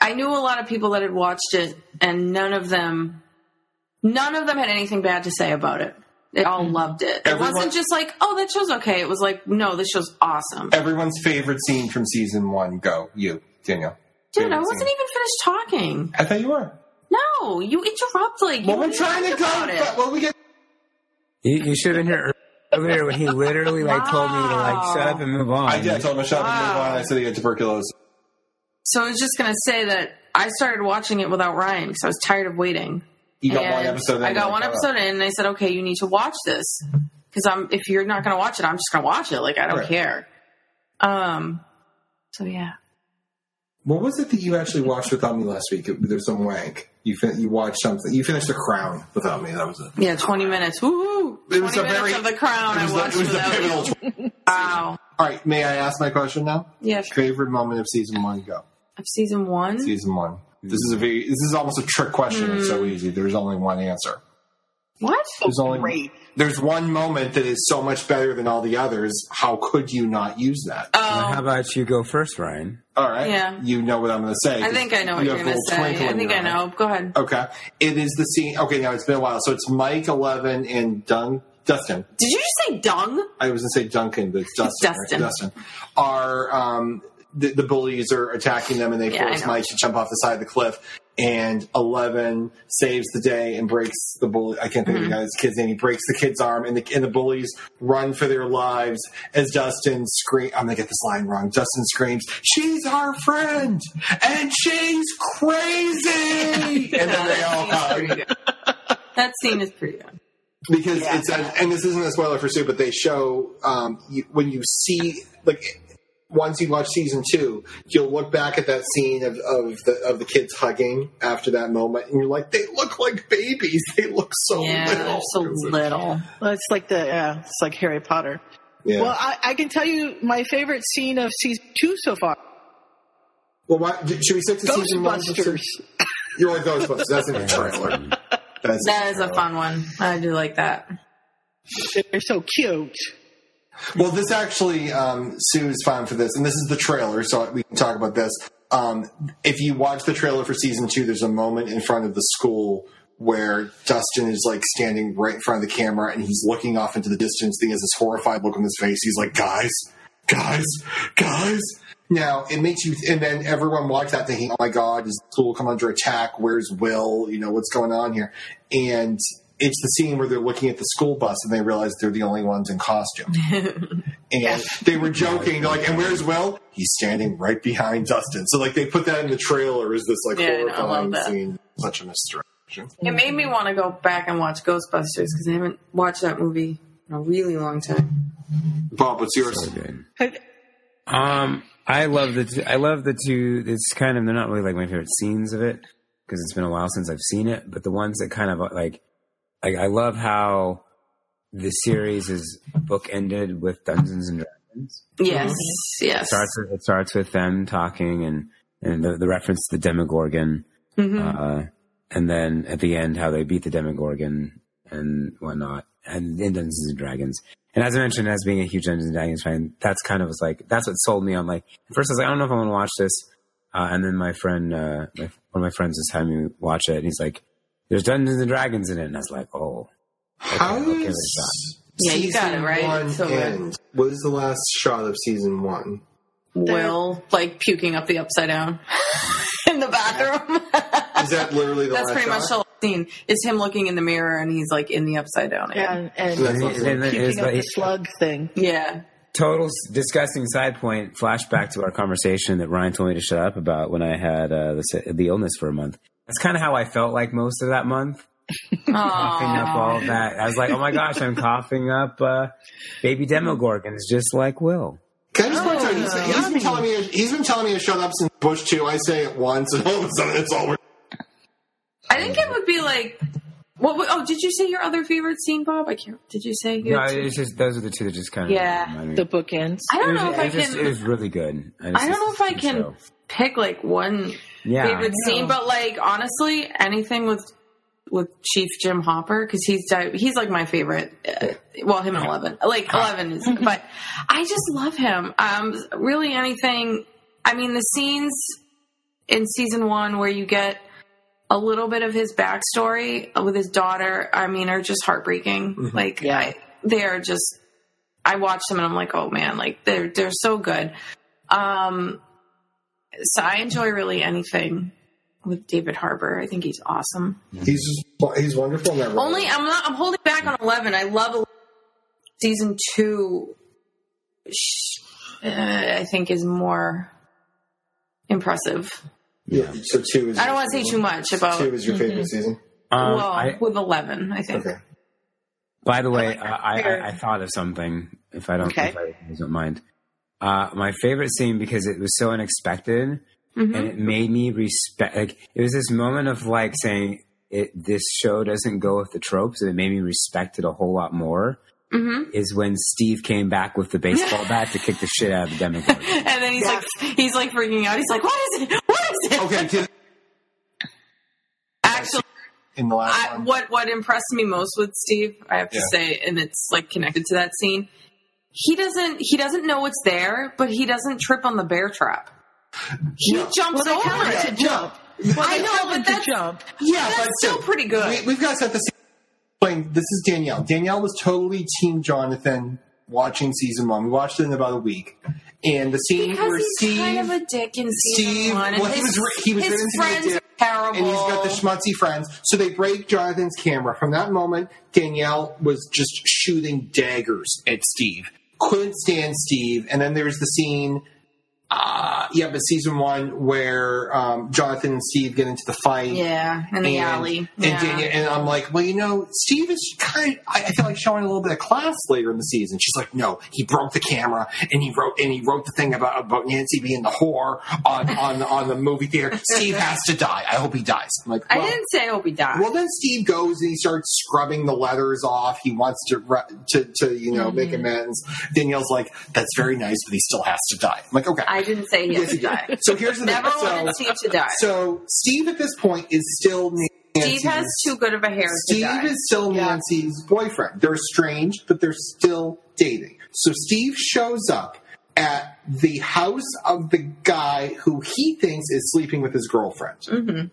[SPEAKER 3] I knew a lot of people that had watched it, and none of them, none of them had anything bad to say about it. They all mm-hmm. loved it. It
[SPEAKER 8] Everyone-
[SPEAKER 3] wasn't just like, "Oh, that show's okay." It was like, "No, this show's awesome."
[SPEAKER 8] everyone's favorite scene from season one. Go, you, Danielle.
[SPEAKER 3] Dude, I wasn't
[SPEAKER 8] scene.
[SPEAKER 3] even finished talking.
[SPEAKER 8] I thought you were.
[SPEAKER 3] No, you interrupt like. you
[SPEAKER 8] Well, we're trying to
[SPEAKER 3] talk
[SPEAKER 8] go.
[SPEAKER 3] about it.
[SPEAKER 8] Well, we get.
[SPEAKER 5] You, you should have been here earlier when he literally like told me to like shut up and move on.
[SPEAKER 8] I did. I told him to shut up and move on. I said he had tuberculosis.
[SPEAKER 3] So I was just gonna say that I started watching it without Ryan because I was tired of waiting.
[SPEAKER 8] You got
[SPEAKER 3] And
[SPEAKER 8] one episode. in
[SPEAKER 3] I got one
[SPEAKER 8] caught up.
[SPEAKER 3] episode in, and they said, "Okay, you need to watch this because I'm. If you're not going to watch it, I'm just going to watch it. Like I don't
[SPEAKER 8] Right.
[SPEAKER 3] care." Um. So yeah.
[SPEAKER 8] What was it that you actually watched without me last week? There's some wank. You fin- you watched something. You finished The Crown without me. That was it.
[SPEAKER 3] Yeah, 20 minutes. Woo!
[SPEAKER 8] It was
[SPEAKER 3] 20
[SPEAKER 8] a very-
[SPEAKER 3] of the crown
[SPEAKER 8] It was,
[SPEAKER 3] I
[SPEAKER 8] the,
[SPEAKER 3] watched
[SPEAKER 8] it was the pivotal.
[SPEAKER 3] you. (laughs) Wow.
[SPEAKER 8] All right, may I ask my question now?
[SPEAKER 3] Yeah, sure.
[SPEAKER 8] Favorite moment of season one? Go.
[SPEAKER 3] Of season one?
[SPEAKER 8] Season one. This is a very. This is almost a trick question. It's
[SPEAKER 3] Hmm.
[SPEAKER 8] so easy. There's only one answer.
[SPEAKER 3] What?
[SPEAKER 8] There's only
[SPEAKER 1] Great.
[SPEAKER 8] There's one moment that is so much better than all the others. How could you not use that?
[SPEAKER 5] How
[SPEAKER 3] Oh,
[SPEAKER 5] about you go first, Ryan?
[SPEAKER 8] All right.
[SPEAKER 3] Yeah.
[SPEAKER 8] You know what I'm going to say.
[SPEAKER 3] I think I know what
[SPEAKER 8] You
[SPEAKER 3] you're
[SPEAKER 8] have
[SPEAKER 3] going
[SPEAKER 8] a
[SPEAKER 3] to
[SPEAKER 8] little
[SPEAKER 3] say.
[SPEAKER 8] twinkle
[SPEAKER 3] I
[SPEAKER 8] in
[SPEAKER 3] think
[SPEAKER 8] your
[SPEAKER 3] I
[SPEAKER 8] eye.
[SPEAKER 3] know. Go ahead.
[SPEAKER 8] Okay. It is the scene. Okay, now it's been a while. So it's Mike, Eleven, and Dun, Dustin.
[SPEAKER 3] Did you just say dung?
[SPEAKER 8] I was going to say Duncan, but it's Dustin. right?
[SPEAKER 3] Dustin.
[SPEAKER 8] Dustin. Are um, the, the bullies are attacking them, and they
[SPEAKER 3] Yeah,
[SPEAKER 8] force. Mike to jump off the side of the cliff. And Eleven saves the day and breaks the bully. I can't think
[SPEAKER 3] Mm-hmm.
[SPEAKER 8] of the guy's kid's name. He breaks the kid's arm, and the and the bullies run for their lives as Dustin screams. I'm gonna get this line wrong. Dustin screams, "She's our friend, and she's crazy!" (laughs) and then they all hug
[SPEAKER 3] That scene is pretty good.
[SPEAKER 8] because it's a, and this isn't a spoiler for Sue, but they show um, you, when you see like once you watch season two, you'll look back at that scene of, of the of the kids hugging after that moment, and you're like, they look like babies. (laughs) They look so
[SPEAKER 3] Yeah,
[SPEAKER 8] little.
[SPEAKER 3] they're so little.
[SPEAKER 1] Well, it's like the yeah, it's like Harry Potter.
[SPEAKER 8] Yeah.
[SPEAKER 1] Well, I, I can tell you my favorite scene of season two so far:
[SPEAKER 8] well, why, should we stick to season one?
[SPEAKER 1] Ghostbusters. (laughs)
[SPEAKER 8] You're like Ghostbusters. That's in the trailer. That's
[SPEAKER 3] That is a fun one. I do like that.
[SPEAKER 1] They're so cute.
[SPEAKER 8] Well, this actually, um, Sue is fine for this, and this is the trailer, so we can talk about this. Um, if you watch the trailer for season two, there's a moment in front of the school where Dustin is like standing right in front of the camera and he's looking off into the distance. He has this horrified look on his face. He's like, guys, guys, guys. Now it makes you, and then everyone watched that thinking, "Oh my God, is the school come under attack? Where's Will? You know what's going on here?" And it's the scene where they're looking at the school bus and they realize they're the only ones in costume. (laughs) and they were joking, they're like, "And where's Will? He's standing right behind Dustin." So like they put that in the trailer as this like
[SPEAKER 3] Yeah, I know, I love
[SPEAKER 8] horrifying scene. Such a misdirection.
[SPEAKER 3] It made me want to go back and watch Ghostbusters because I haven't watched that movie in a really long time.
[SPEAKER 8] Bob, what's yours?
[SPEAKER 5] So. Um, I love the two, I love the two. It's kind of they're not really like my favorite scenes of it because it's been a while since I've seen it. But the ones that kind of like, like I love how the series is bookended with Dungeons and Dragons.
[SPEAKER 3] Yes, yes.
[SPEAKER 5] It starts with, it starts with them talking and and the, the reference to the Demogorgon,
[SPEAKER 3] Mhm.
[SPEAKER 5] uh, and then at the end how they beat the Demogorgon and whatnot, and in Dungeons and Dragons. And as I mentioned, as being a huge Dungeons and Dragons fan, that's kind of was like that's what sold me on. Like at first, I was like, I don't know if I want to watch this, uh, and then my friend, uh, my, one of my friends, was having me watch it, and he's like, "There's Dungeons and Dragons in it," and I was like, "Oh,
[SPEAKER 8] How
[SPEAKER 5] I'll give it a shot."
[SPEAKER 3] Yeah, you got it, right?
[SPEAKER 8] One
[SPEAKER 3] So
[SPEAKER 8] end? What is the last shot of season one?
[SPEAKER 3] Will like puking up the upside down (laughs) in the bathroom. (laughs)
[SPEAKER 8] Is that literally the
[SPEAKER 3] That's
[SPEAKER 8] last
[SPEAKER 3] pretty
[SPEAKER 8] shot?
[SPEAKER 3] much the whole scene. It's him looking in the mirror and he's like in the upside down.
[SPEAKER 1] Yeah,
[SPEAKER 3] again.
[SPEAKER 1] and,
[SPEAKER 8] That's
[SPEAKER 1] and
[SPEAKER 8] also-
[SPEAKER 5] And then it was
[SPEAKER 1] up the
[SPEAKER 5] like-
[SPEAKER 1] slug thing.
[SPEAKER 3] Yeah.
[SPEAKER 5] total disgusting side point flashback to our conversation that Ryan told me to shut up about when I had uh, the the illness for a month. That's kind of how I felt like most of that month, (laughs) coughing up all of that. I was like, oh my gosh, I'm coughing up uh, baby Demogorgons just like Will.
[SPEAKER 8] Can I just point out, he's,
[SPEAKER 1] Oh,
[SPEAKER 8] he's been telling me he's been telling me to shut up since Bush two. I say it once, and all of a sudden it's over.
[SPEAKER 3] I think it would be like. What? would- Oh, did you say your other favorite scene, Bob? I can't. Did you say?
[SPEAKER 5] You No,
[SPEAKER 3] your two-
[SPEAKER 5] it's just those are the two that just kind of
[SPEAKER 3] Yeah.
[SPEAKER 5] me.
[SPEAKER 1] The bookends.
[SPEAKER 3] I don't
[SPEAKER 5] was,
[SPEAKER 3] know if
[SPEAKER 5] it
[SPEAKER 3] I
[SPEAKER 5] just,
[SPEAKER 3] can.
[SPEAKER 5] it was really good. just-
[SPEAKER 3] I don't know if I can
[SPEAKER 5] show.
[SPEAKER 3] pick like one
[SPEAKER 5] Yeah,
[SPEAKER 3] favorite scene, but like honestly, anything with with Chief Jim Hopper because he's di- he's like my favorite. Uh, well, him and Eleven, like Eleven is, but I just love him. Um, really, anything. I mean, the scenes in season one where you get a little bit of his backstory with his daughter. I mean, are just heartbreaking. Like,
[SPEAKER 1] Yeah.
[SPEAKER 3] I, they are just. I watch them and I'm like, oh man, like they're they're so good. Um, so I enjoy really anything with David Harbour. I think he's awesome.
[SPEAKER 8] He's he's wonderful in that role.
[SPEAKER 3] Only I'm not. I'm holding back on Eleven. I love 11. season two. Uh, I think is more impressive.
[SPEAKER 8] yeah. So two is.
[SPEAKER 3] I don't want to say too much about
[SPEAKER 8] Two is your favorite season.
[SPEAKER 5] Um,
[SPEAKER 3] well
[SPEAKER 5] I,
[SPEAKER 3] with Eleven. I think.
[SPEAKER 8] Okay.
[SPEAKER 5] by the way, I, I, I thought of something. If I don't,
[SPEAKER 1] Okay.
[SPEAKER 5] if I don't mind, Uh, my favorite scene because it was so unexpected
[SPEAKER 3] Mm-hmm.
[SPEAKER 5] and it made me respect. Like it was this moment of like saying it. This show doesn't go with the tropes, and it made me respect it a whole lot more.
[SPEAKER 3] Mm-hmm.
[SPEAKER 5] Is when Steve came back with the baseball (laughs) bat to kick the shit out of the Demogorgon. (laughs)
[SPEAKER 3] And then he's like, he's like freaking out. He's like, what is it? What is it?
[SPEAKER 8] Okay, can- (laughs)
[SPEAKER 3] Actually,
[SPEAKER 8] in the last
[SPEAKER 3] I,
[SPEAKER 8] one.
[SPEAKER 3] what what impressed me most with Steve, I have to say, and it's like connected to that scene. He doesn't he doesn't know it's there, but he doesn't trip on the bear trap. He
[SPEAKER 8] No.
[SPEAKER 3] jumps
[SPEAKER 1] Well,
[SPEAKER 3] over
[SPEAKER 1] him to
[SPEAKER 3] it.
[SPEAKER 1] jump. Well,
[SPEAKER 3] I know, but
[SPEAKER 1] him
[SPEAKER 3] that's-
[SPEAKER 1] jump.
[SPEAKER 8] Yeah,
[SPEAKER 3] That's
[SPEAKER 8] but
[SPEAKER 3] still pretty good.
[SPEAKER 8] We, we've got to set the scene. This is Danielle. Danielle was totally Team Jonathan watching season one. We watched it in about a week, and the scene
[SPEAKER 3] Because
[SPEAKER 8] where
[SPEAKER 3] he's
[SPEAKER 8] Steve
[SPEAKER 3] kind of a dick in season
[SPEAKER 8] Steve-
[SPEAKER 3] one, and
[SPEAKER 8] well, he was re- he was
[SPEAKER 3] his
[SPEAKER 8] to be
[SPEAKER 3] friends are terrible.
[SPEAKER 8] and he's got the schmutzy friends. So they break Jonathan's camera. From that moment, Danielle was just shooting daggers at Steve. Couldn't stand Steve. And then there's the scene, uh, yeah, but season one where um, Jonathan and Steve get into the fight.
[SPEAKER 3] yeah, in the
[SPEAKER 8] and,
[SPEAKER 3] alley.
[SPEAKER 8] And,
[SPEAKER 3] yeah.
[SPEAKER 8] Danielle, and I'm like, well, you know, Steve is kind of, I, I feel like showing a little bit of class later in the season. She's like, no, he broke the camera and he wrote, and he wrote the thing about, about Nancy being the whore on, on, on the movie theater. (laughs) Steve has to die. I hope he dies. I'm like,
[SPEAKER 3] I
[SPEAKER 8] well,
[SPEAKER 3] didn't say I hope he died.
[SPEAKER 8] well, then Steve goes and he starts scrubbing the leathers off. He wants to, to, to you know, make
[SPEAKER 3] Mm-hmm.
[SPEAKER 8] amends. Danielle's like, that's very nice, but he still has to die. I'm like, okay.
[SPEAKER 3] I didn't say he
[SPEAKER 8] Yes,
[SPEAKER 3] has
[SPEAKER 8] he
[SPEAKER 3] to die. (laughs)
[SPEAKER 8] So here's the
[SPEAKER 3] Never
[SPEAKER 8] thing.
[SPEAKER 3] wanted
[SPEAKER 8] So,
[SPEAKER 3] Steve to die.
[SPEAKER 8] so Steve at this point is still Nancy's.
[SPEAKER 3] Steve has too good of a hair to
[SPEAKER 8] Steve
[SPEAKER 3] die.
[SPEAKER 8] is still
[SPEAKER 1] Yeah.
[SPEAKER 8] Nancy's boyfriend. They're estranged, but they're still dating. So Steve shows up at the house of the guy who he thinks is sleeping with his girlfriend. Mm-hmm.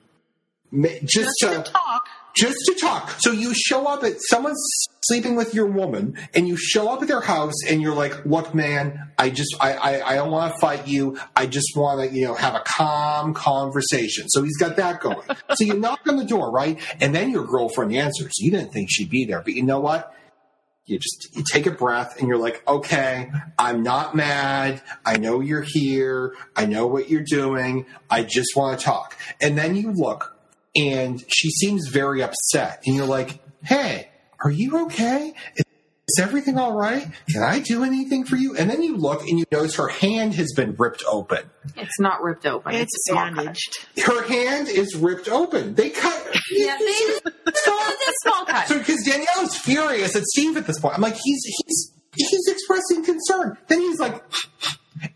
[SPEAKER 8] Just,
[SPEAKER 1] Just to talk.
[SPEAKER 8] Just to talk. So you show up at someone's sleeping with your woman, and you show up at their house, and you're like, "Look, man, I just, I, I, I don't want to fight you. I just want to, you know, have a calm conversation." So he's got that going. (laughs) so you knock on the door, right? And then your girlfriend answers. You didn't think she'd be there, but you know what? You just you take a breath and you're like, okay, I'm not mad. I know you're here. I know what you're doing. I just want to talk. And then you look and she seems very upset. And you're like, hey, are you okay? Is everything all right? Can I do anything for you? And then you look and you notice her hand has been ripped open.
[SPEAKER 3] It's not ripped open. It's,
[SPEAKER 1] It's
[SPEAKER 3] a small cut.
[SPEAKER 1] bandaged.
[SPEAKER 8] Her hand is ripped open. They cut. (laughs)
[SPEAKER 3] Yeah, they so it's a (laughs) small cut.
[SPEAKER 8] So because Danielle is furious at Steve at this point, I'm like, he's he's he's expressing concern. Then he's like,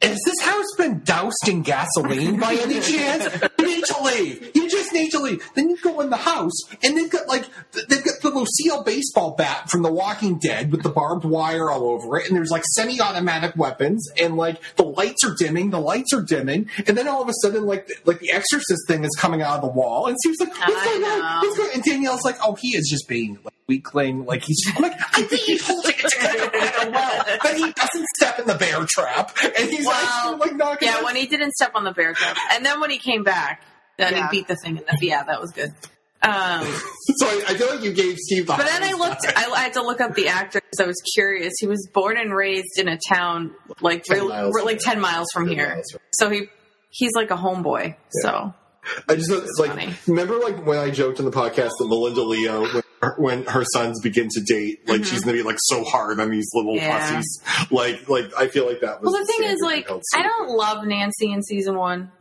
[SPEAKER 8] "Has this house been doused in gasoline by any (laughs) chance? You need to leave. You just need to leave." Then you go in the house, and they've got like they've got the Lucille baseball bat from The Walking Dead with the barbed wire all over it, and there's like semi-automatic weapons, and like the lights are dimming, the lights are dimming, and then all of a sudden, like like the Exorcist thing is coming out of the wall, and Steve's like, "What's going on? What's going?" And Danielle's like, "Oh, he is just being like weakling. Like he's I'm like, I think he's holding it well, (laughs) but he doesn't step in the bear trap, and he's
[SPEAKER 3] Well,
[SPEAKER 8] actually like knocking.
[SPEAKER 3] Yeah, when he didn't step on the bear trap, and then when he came back, then
[SPEAKER 1] Yeah.
[SPEAKER 3] he beat the thing. In the, yeah, that was good. Um, (laughs)
[SPEAKER 8] so I, I feel like you gave Steve the.
[SPEAKER 3] but then I looked. I, I had to look up the actor because I was curious. He was born and raised in a town like
[SPEAKER 8] 10
[SPEAKER 3] real-
[SPEAKER 8] miles
[SPEAKER 3] like
[SPEAKER 8] from
[SPEAKER 3] ten miles from
[SPEAKER 8] 10
[SPEAKER 3] here.
[SPEAKER 8] miles from-
[SPEAKER 3] So he he's like a homeboy. So
[SPEAKER 8] I just it's like
[SPEAKER 3] funny.
[SPEAKER 8] remember like when I joked on the podcast that Melinda Leo when her, when her sons begin to date, like she's gonna be like so hard on these little
[SPEAKER 3] Mm-hmm. Yeah.
[SPEAKER 8] pussies. Like like I feel like that was.
[SPEAKER 3] well, the thing is, like, I don't love Nancy in season one.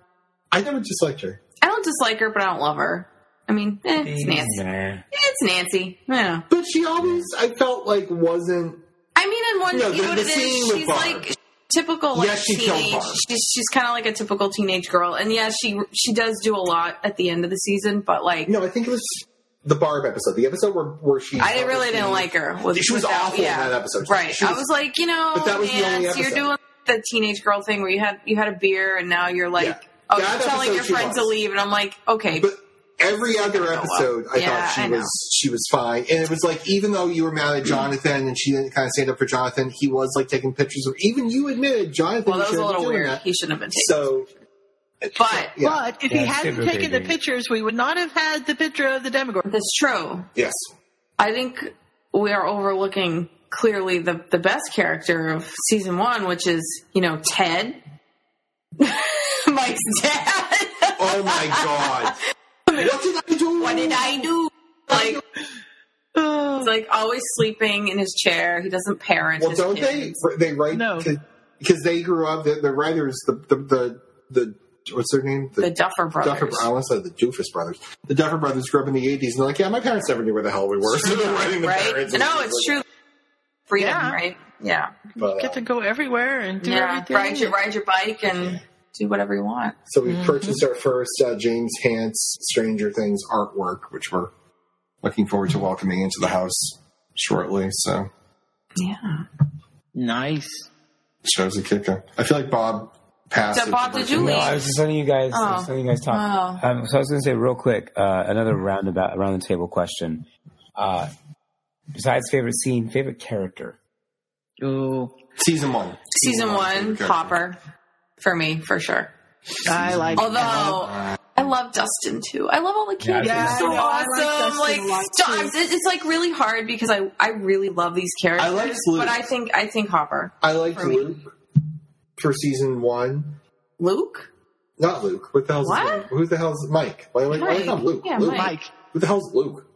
[SPEAKER 8] I never disliked her.
[SPEAKER 3] I don't dislike her, but I don't love her. I mean, eh, it's Nancy.
[SPEAKER 5] Nah.
[SPEAKER 3] It's Nancy. Yeah.
[SPEAKER 8] But she always I felt like wasn't.
[SPEAKER 3] I mean, in one,
[SPEAKER 8] No,
[SPEAKER 3] you know
[SPEAKER 8] the-
[SPEAKER 3] what
[SPEAKER 8] the scene
[SPEAKER 3] is. She's
[SPEAKER 8] Barb.
[SPEAKER 3] like typical, like
[SPEAKER 8] Yes, she killed
[SPEAKER 3] teenage. She's she's kind of like a typical teenage girl, and yeah, she she does do a lot at the end of the season, but like
[SPEAKER 8] No, I think it was the Barb episode. The episode where where she.
[SPEAKER 3] I didn't- really didn't like her. With,
[SPEAKER 8] She was
[SPEAKER 3] without-
[SPEAKER 8] awful in
[SPEAKER 3] yeah.
[SPEAKER 8] that episode.
[SPEAKER 3] Right.
[SPEAKER 8] She
[SPEAKER 3] I
[SPEAKER 8] was-
[SPEAKER 3] was like, you know,
[SPEAKER 8] But that was the only
[SPEAKER 3] Nance, you're doing the teenage girl thing where you had you had a beer and now you're like,
[SPEAKER 8] Yeah.
[SPEAKER 3] oh,
[SPEAKER 8] That
[SPEAKER 3] you're telling your
[SPEAKER 8] she
[SPEAKER 3] friends to leave, and I'm like, okay,
[SPEAKER 8] But every other episode, I
[SPEAKER 3] Yeah,
[SPEAKER 8] thought she
[SPEAKER 3] I
[SPEAKER 8] was she was fine, and it was like even though you were mad at Jonathan and she didn't kind of stand up for Jonathan, he was like taking pictures of. Even you admitted Jonathan.
[SPEAKER 3] well, that was a little weird.
[SPEAKER 8] that.
[SPEAKER 3] He shouldn't have been taken.
[SPEAKER 8] So,
[SPEAKER 3] but
[SPEAKER 8] yeah,
[SPEAKER 1] But if
[SPEAKER 5] Yeah,
[SPEAKER 1] he hadn't taken the pictures, we would not have had the picture of the Demogorgon.
[SPEAKER 3] that's true.
[SPEAKER 8] yes,
[SPEAKER 3] I think we are overlooking clearly the the best character of season one, which is you know Ted, (laughs) Mike's dad.
[SPEAKER 8] oh my god, (laughs) what did I do?
[SPEAKER 3] what did I do? Like he's like always sleeping in his chair. He doesn't parent
[SPEAKER 8] Well,
[SPEAKER 3] his
[SPEAKER 8] don't they?
[SPEAKER 3] kids.
[SPEAKER 8] They write
[SPEAKER 1] No.
[SPEAKER 8] because they grew up. The, the writers, the the the, the what's their name?
[SPEAKER 3] The Duffer Brothers.
[SPEAKER 8] Duffer, I want to say the Doofus brothers. The Duffer brothers grew up in the '80s, and they're like, "Yeah, my parents never knew where the hell we were." So they're writing the
[SPEAKER 3] right?
[SPEAKER 8] parents.
[SPEAKER 3] No, it's true. Freedom,
[SPEAKER 1] Yeah.
[SPEAKER 3] right? Yeah.
[SPEAKER 8] But,
[SPEAKER 1] Get
[SPEAKER 8] uh,
[SPEAKER 1] to go everywhere and do
[SPEAKER 3] yeah.
[SPEAKER 1] everything.
[SPEAKER 3] Ride your ride your bike and do whatever you want.
[SPEAKER 8] so we
[SPEAKER 3] Mm-hmm.
[SPEAKER 8] purchased our first uh, James Hance Stranger Things artwork, which we're looking forward to welcoming into the house shortly. So
[SPEAKER 3] Yeah.
[SPEAKER 1] Nice.
[SPEAKER 8] shows a kicker. I feel like Bob passed.
[SPEAKER 3] So, Bob, did you
[SPEAKER 8] Virginia.
[SPEAKER 5] No, I was just letting you guys, I was
[SPEAKER 3] Oh.
[SPEAKER 5] letting you guys talk.
[SPEAKER 3] Oh.
[SPEAKER 5] Um, so I was going to say real quick, uh, another roundabout around the table question. Uh, besides favorite scene, favorite character.
[SPEAKER 1] Ooh,
[SPEAKER 8] Season one.
[SPEAKER 3] Season one. Hopper. For me, for sure.
[SPEAKER 1] I like.
[SPEAKER 3] Although I love Dustin too. I love all the kids.
[SPEAKER 5] Yeah,
[SPEAKER 3] They're so
[SPEAKER 1] I know. I like
[SPEAKER 3] awesome. Like,
[SPEAKER 1] a lot,
[SPEAKER 3] so
[SPEAKER 1] too.
[SPEAKER 3] I'm- it's it's like really hard because I I really love these characters.
[SPEAKER 8] I like Luke.
[SPEAKER 3] but I think I think Hopper.
[SPEAKER 8] I like
[SPEAKER 3] For me.
[SPEAKER 8] Luke for season one.
[SPEAKER 3] Luke.
[SPEAKER 8] Not Luke. What the hell's
[SPEAKER 3] What?
[SPEAKER 8] his name? Who the hell's Mike? Why, why, why not Luke?
[SPEAKER 3] Yeah,
[SPEAKER 8] Luke.
[SPEAKER 3] Mike.
[SPEAKER 1] Mike.
[SPEAKER 8] Who the hell's Luke?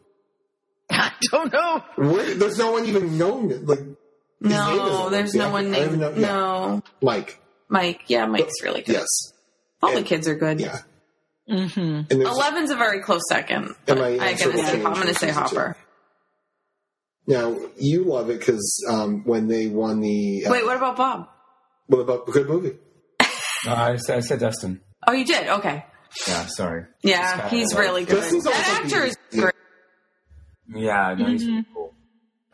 [SPEAKER 8] (laughs)
[SPEAKER 1] I don't know.
[SPEAKER 8] Where, there's no one even known. Like
[SPEAKER 3] No, there's no one named.
[SPEAKER 8] even know- yeah.
[SPEAKER 3] No,
[SPEAKER 8] Mike.
[SPEAKER 3] Mike. Yeah, Mike's really good.
[SPEAKER 8] Yes.
[SPEAKER 3] All the kids are good.
[SPEAKER 8] Yeah.
[SPEAKER 1] Mm-hmm.
[SPEAKER 8] And there's,
[SPEAKER 3] Eleven's a very close second. But
[SPEAKER 8] Am I
[SPEAKER 3] I'm gonna say I'm gonna say
[SPEAKER 8] season two?
[SPEAKER 3] Hopper.
[SPEAKER 8] now you love it because um, when they won the uh,
[SPEAKER 3] Wait, what about Bob?
[SPEAKER 8] What about good movie? (laughs)
[SPEAKER 5] No, I, said, I said Dustin.
[SPEAKER 3] Oh, you did. Okay.
[SPEAKER 5] Yeah, sorry.
[SPEAKER 3] Yeah, he's really good.
[SPEAKER 8] Dustin's almost
[SPEAKER 3] That
[SPEAKER 8] like
[SPEAKER 3] actor is great.
[SPEAKER 5] Yeah, no, he's
[SPEAKER 3] Mm-hmm.
[SPEAKER 5] really cool.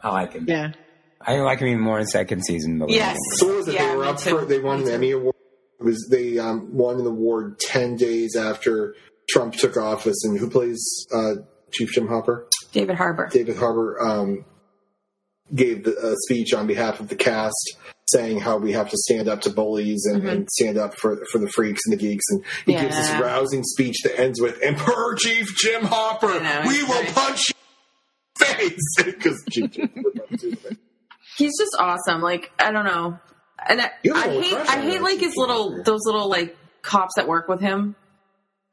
[SPEAKER 5] I like him.
[SPEAKER 1] Yeah.
[SPEAKER 5] I like him even more in second season. But
[SPEAKER 3] Yes.
[SPEAKER 8] So what was it?
[SPEAKER 3] Yeah,
[SPEAKER 8] they were
[SPEAKER 3] me
[SPEAKER 8] up
[SPEAKER 3] too.
[SPEAKER 8] for. They won
[SPEAKER 3] Me
[SPEAKER 8] an
[SPEAKER 3] too.
[SPEAKER 8] Emmy award. It was they um, won an award ten days after Trump took office. And who plays uh, Chief Jim Hopper?
[SPEAKER 3] David Harbour.
[SPEAKER 8] David Harbour um, gave a speech on behalf of the cast, saying how we have to stand up to bullies and, and stand up for for the freaks and the geeks. And he gives this
[SPEAKER 3] Mm-hmm.
[SPEAKER 8] Rousing speech that ends with "Emperor Chief Jim Hopper,
[SPEAKER 3] know,
[SPEAKER 8] we will punch you in the face (laughs) because Chief Jim Hopper punches you in the face.
[SPEAKER 3] He's just awesome. Like I don't know, and I, I hate I hate like his little those little like cops that work with him.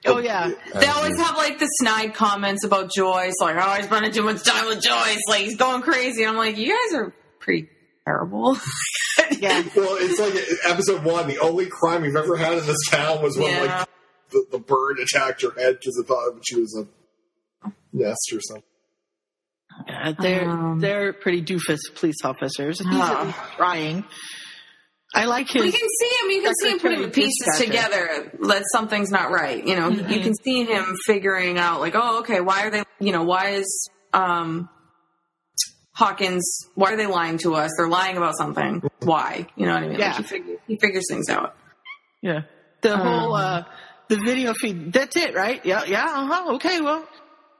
[SPEAKER 1] Oh yeah.
[SPEAKER 3] They always have like the snide comments about Joyce, like, "Oh, he's spending too much time with Joyce. Like he's going crazy." I'm like, you guys are pretty terrible. (laughs)
[SPEAKER 1] Yeah.
[SPEAKER 8] Well, it's like episode one. The only crime we've ever had in this town was when
[SPEAKER 3] Yeah.
[SPEAKER 8] like the, the bird attacked her head because it thought she was a nest or something.
[SPEAKER 1] Yeah, they're
[SPEAKER 3] Um.
[SPEAKER 1] they're pretty doofus police officers. He's at trying. I like his.
[SPEAKER 3] you can see him. You can see him putting the pieces together. That something's not right. You know, you can see him figuring out, like, oh, okay, why are they? You know, why is um, Hawkins? Why are they lying to us? They're lying about something. Why? You know what I mean?
[SPEAKER 1] Yeah.
[SPEAKER 3] Like he, figures, he figures things out.
[SPEAKER 1] Yeah. The
[SPEAKER 3] Um.
[SPEAKER 1] whole uh the video feed. That's it, right? Yeah, yeah. Uh huh. Okay. Well,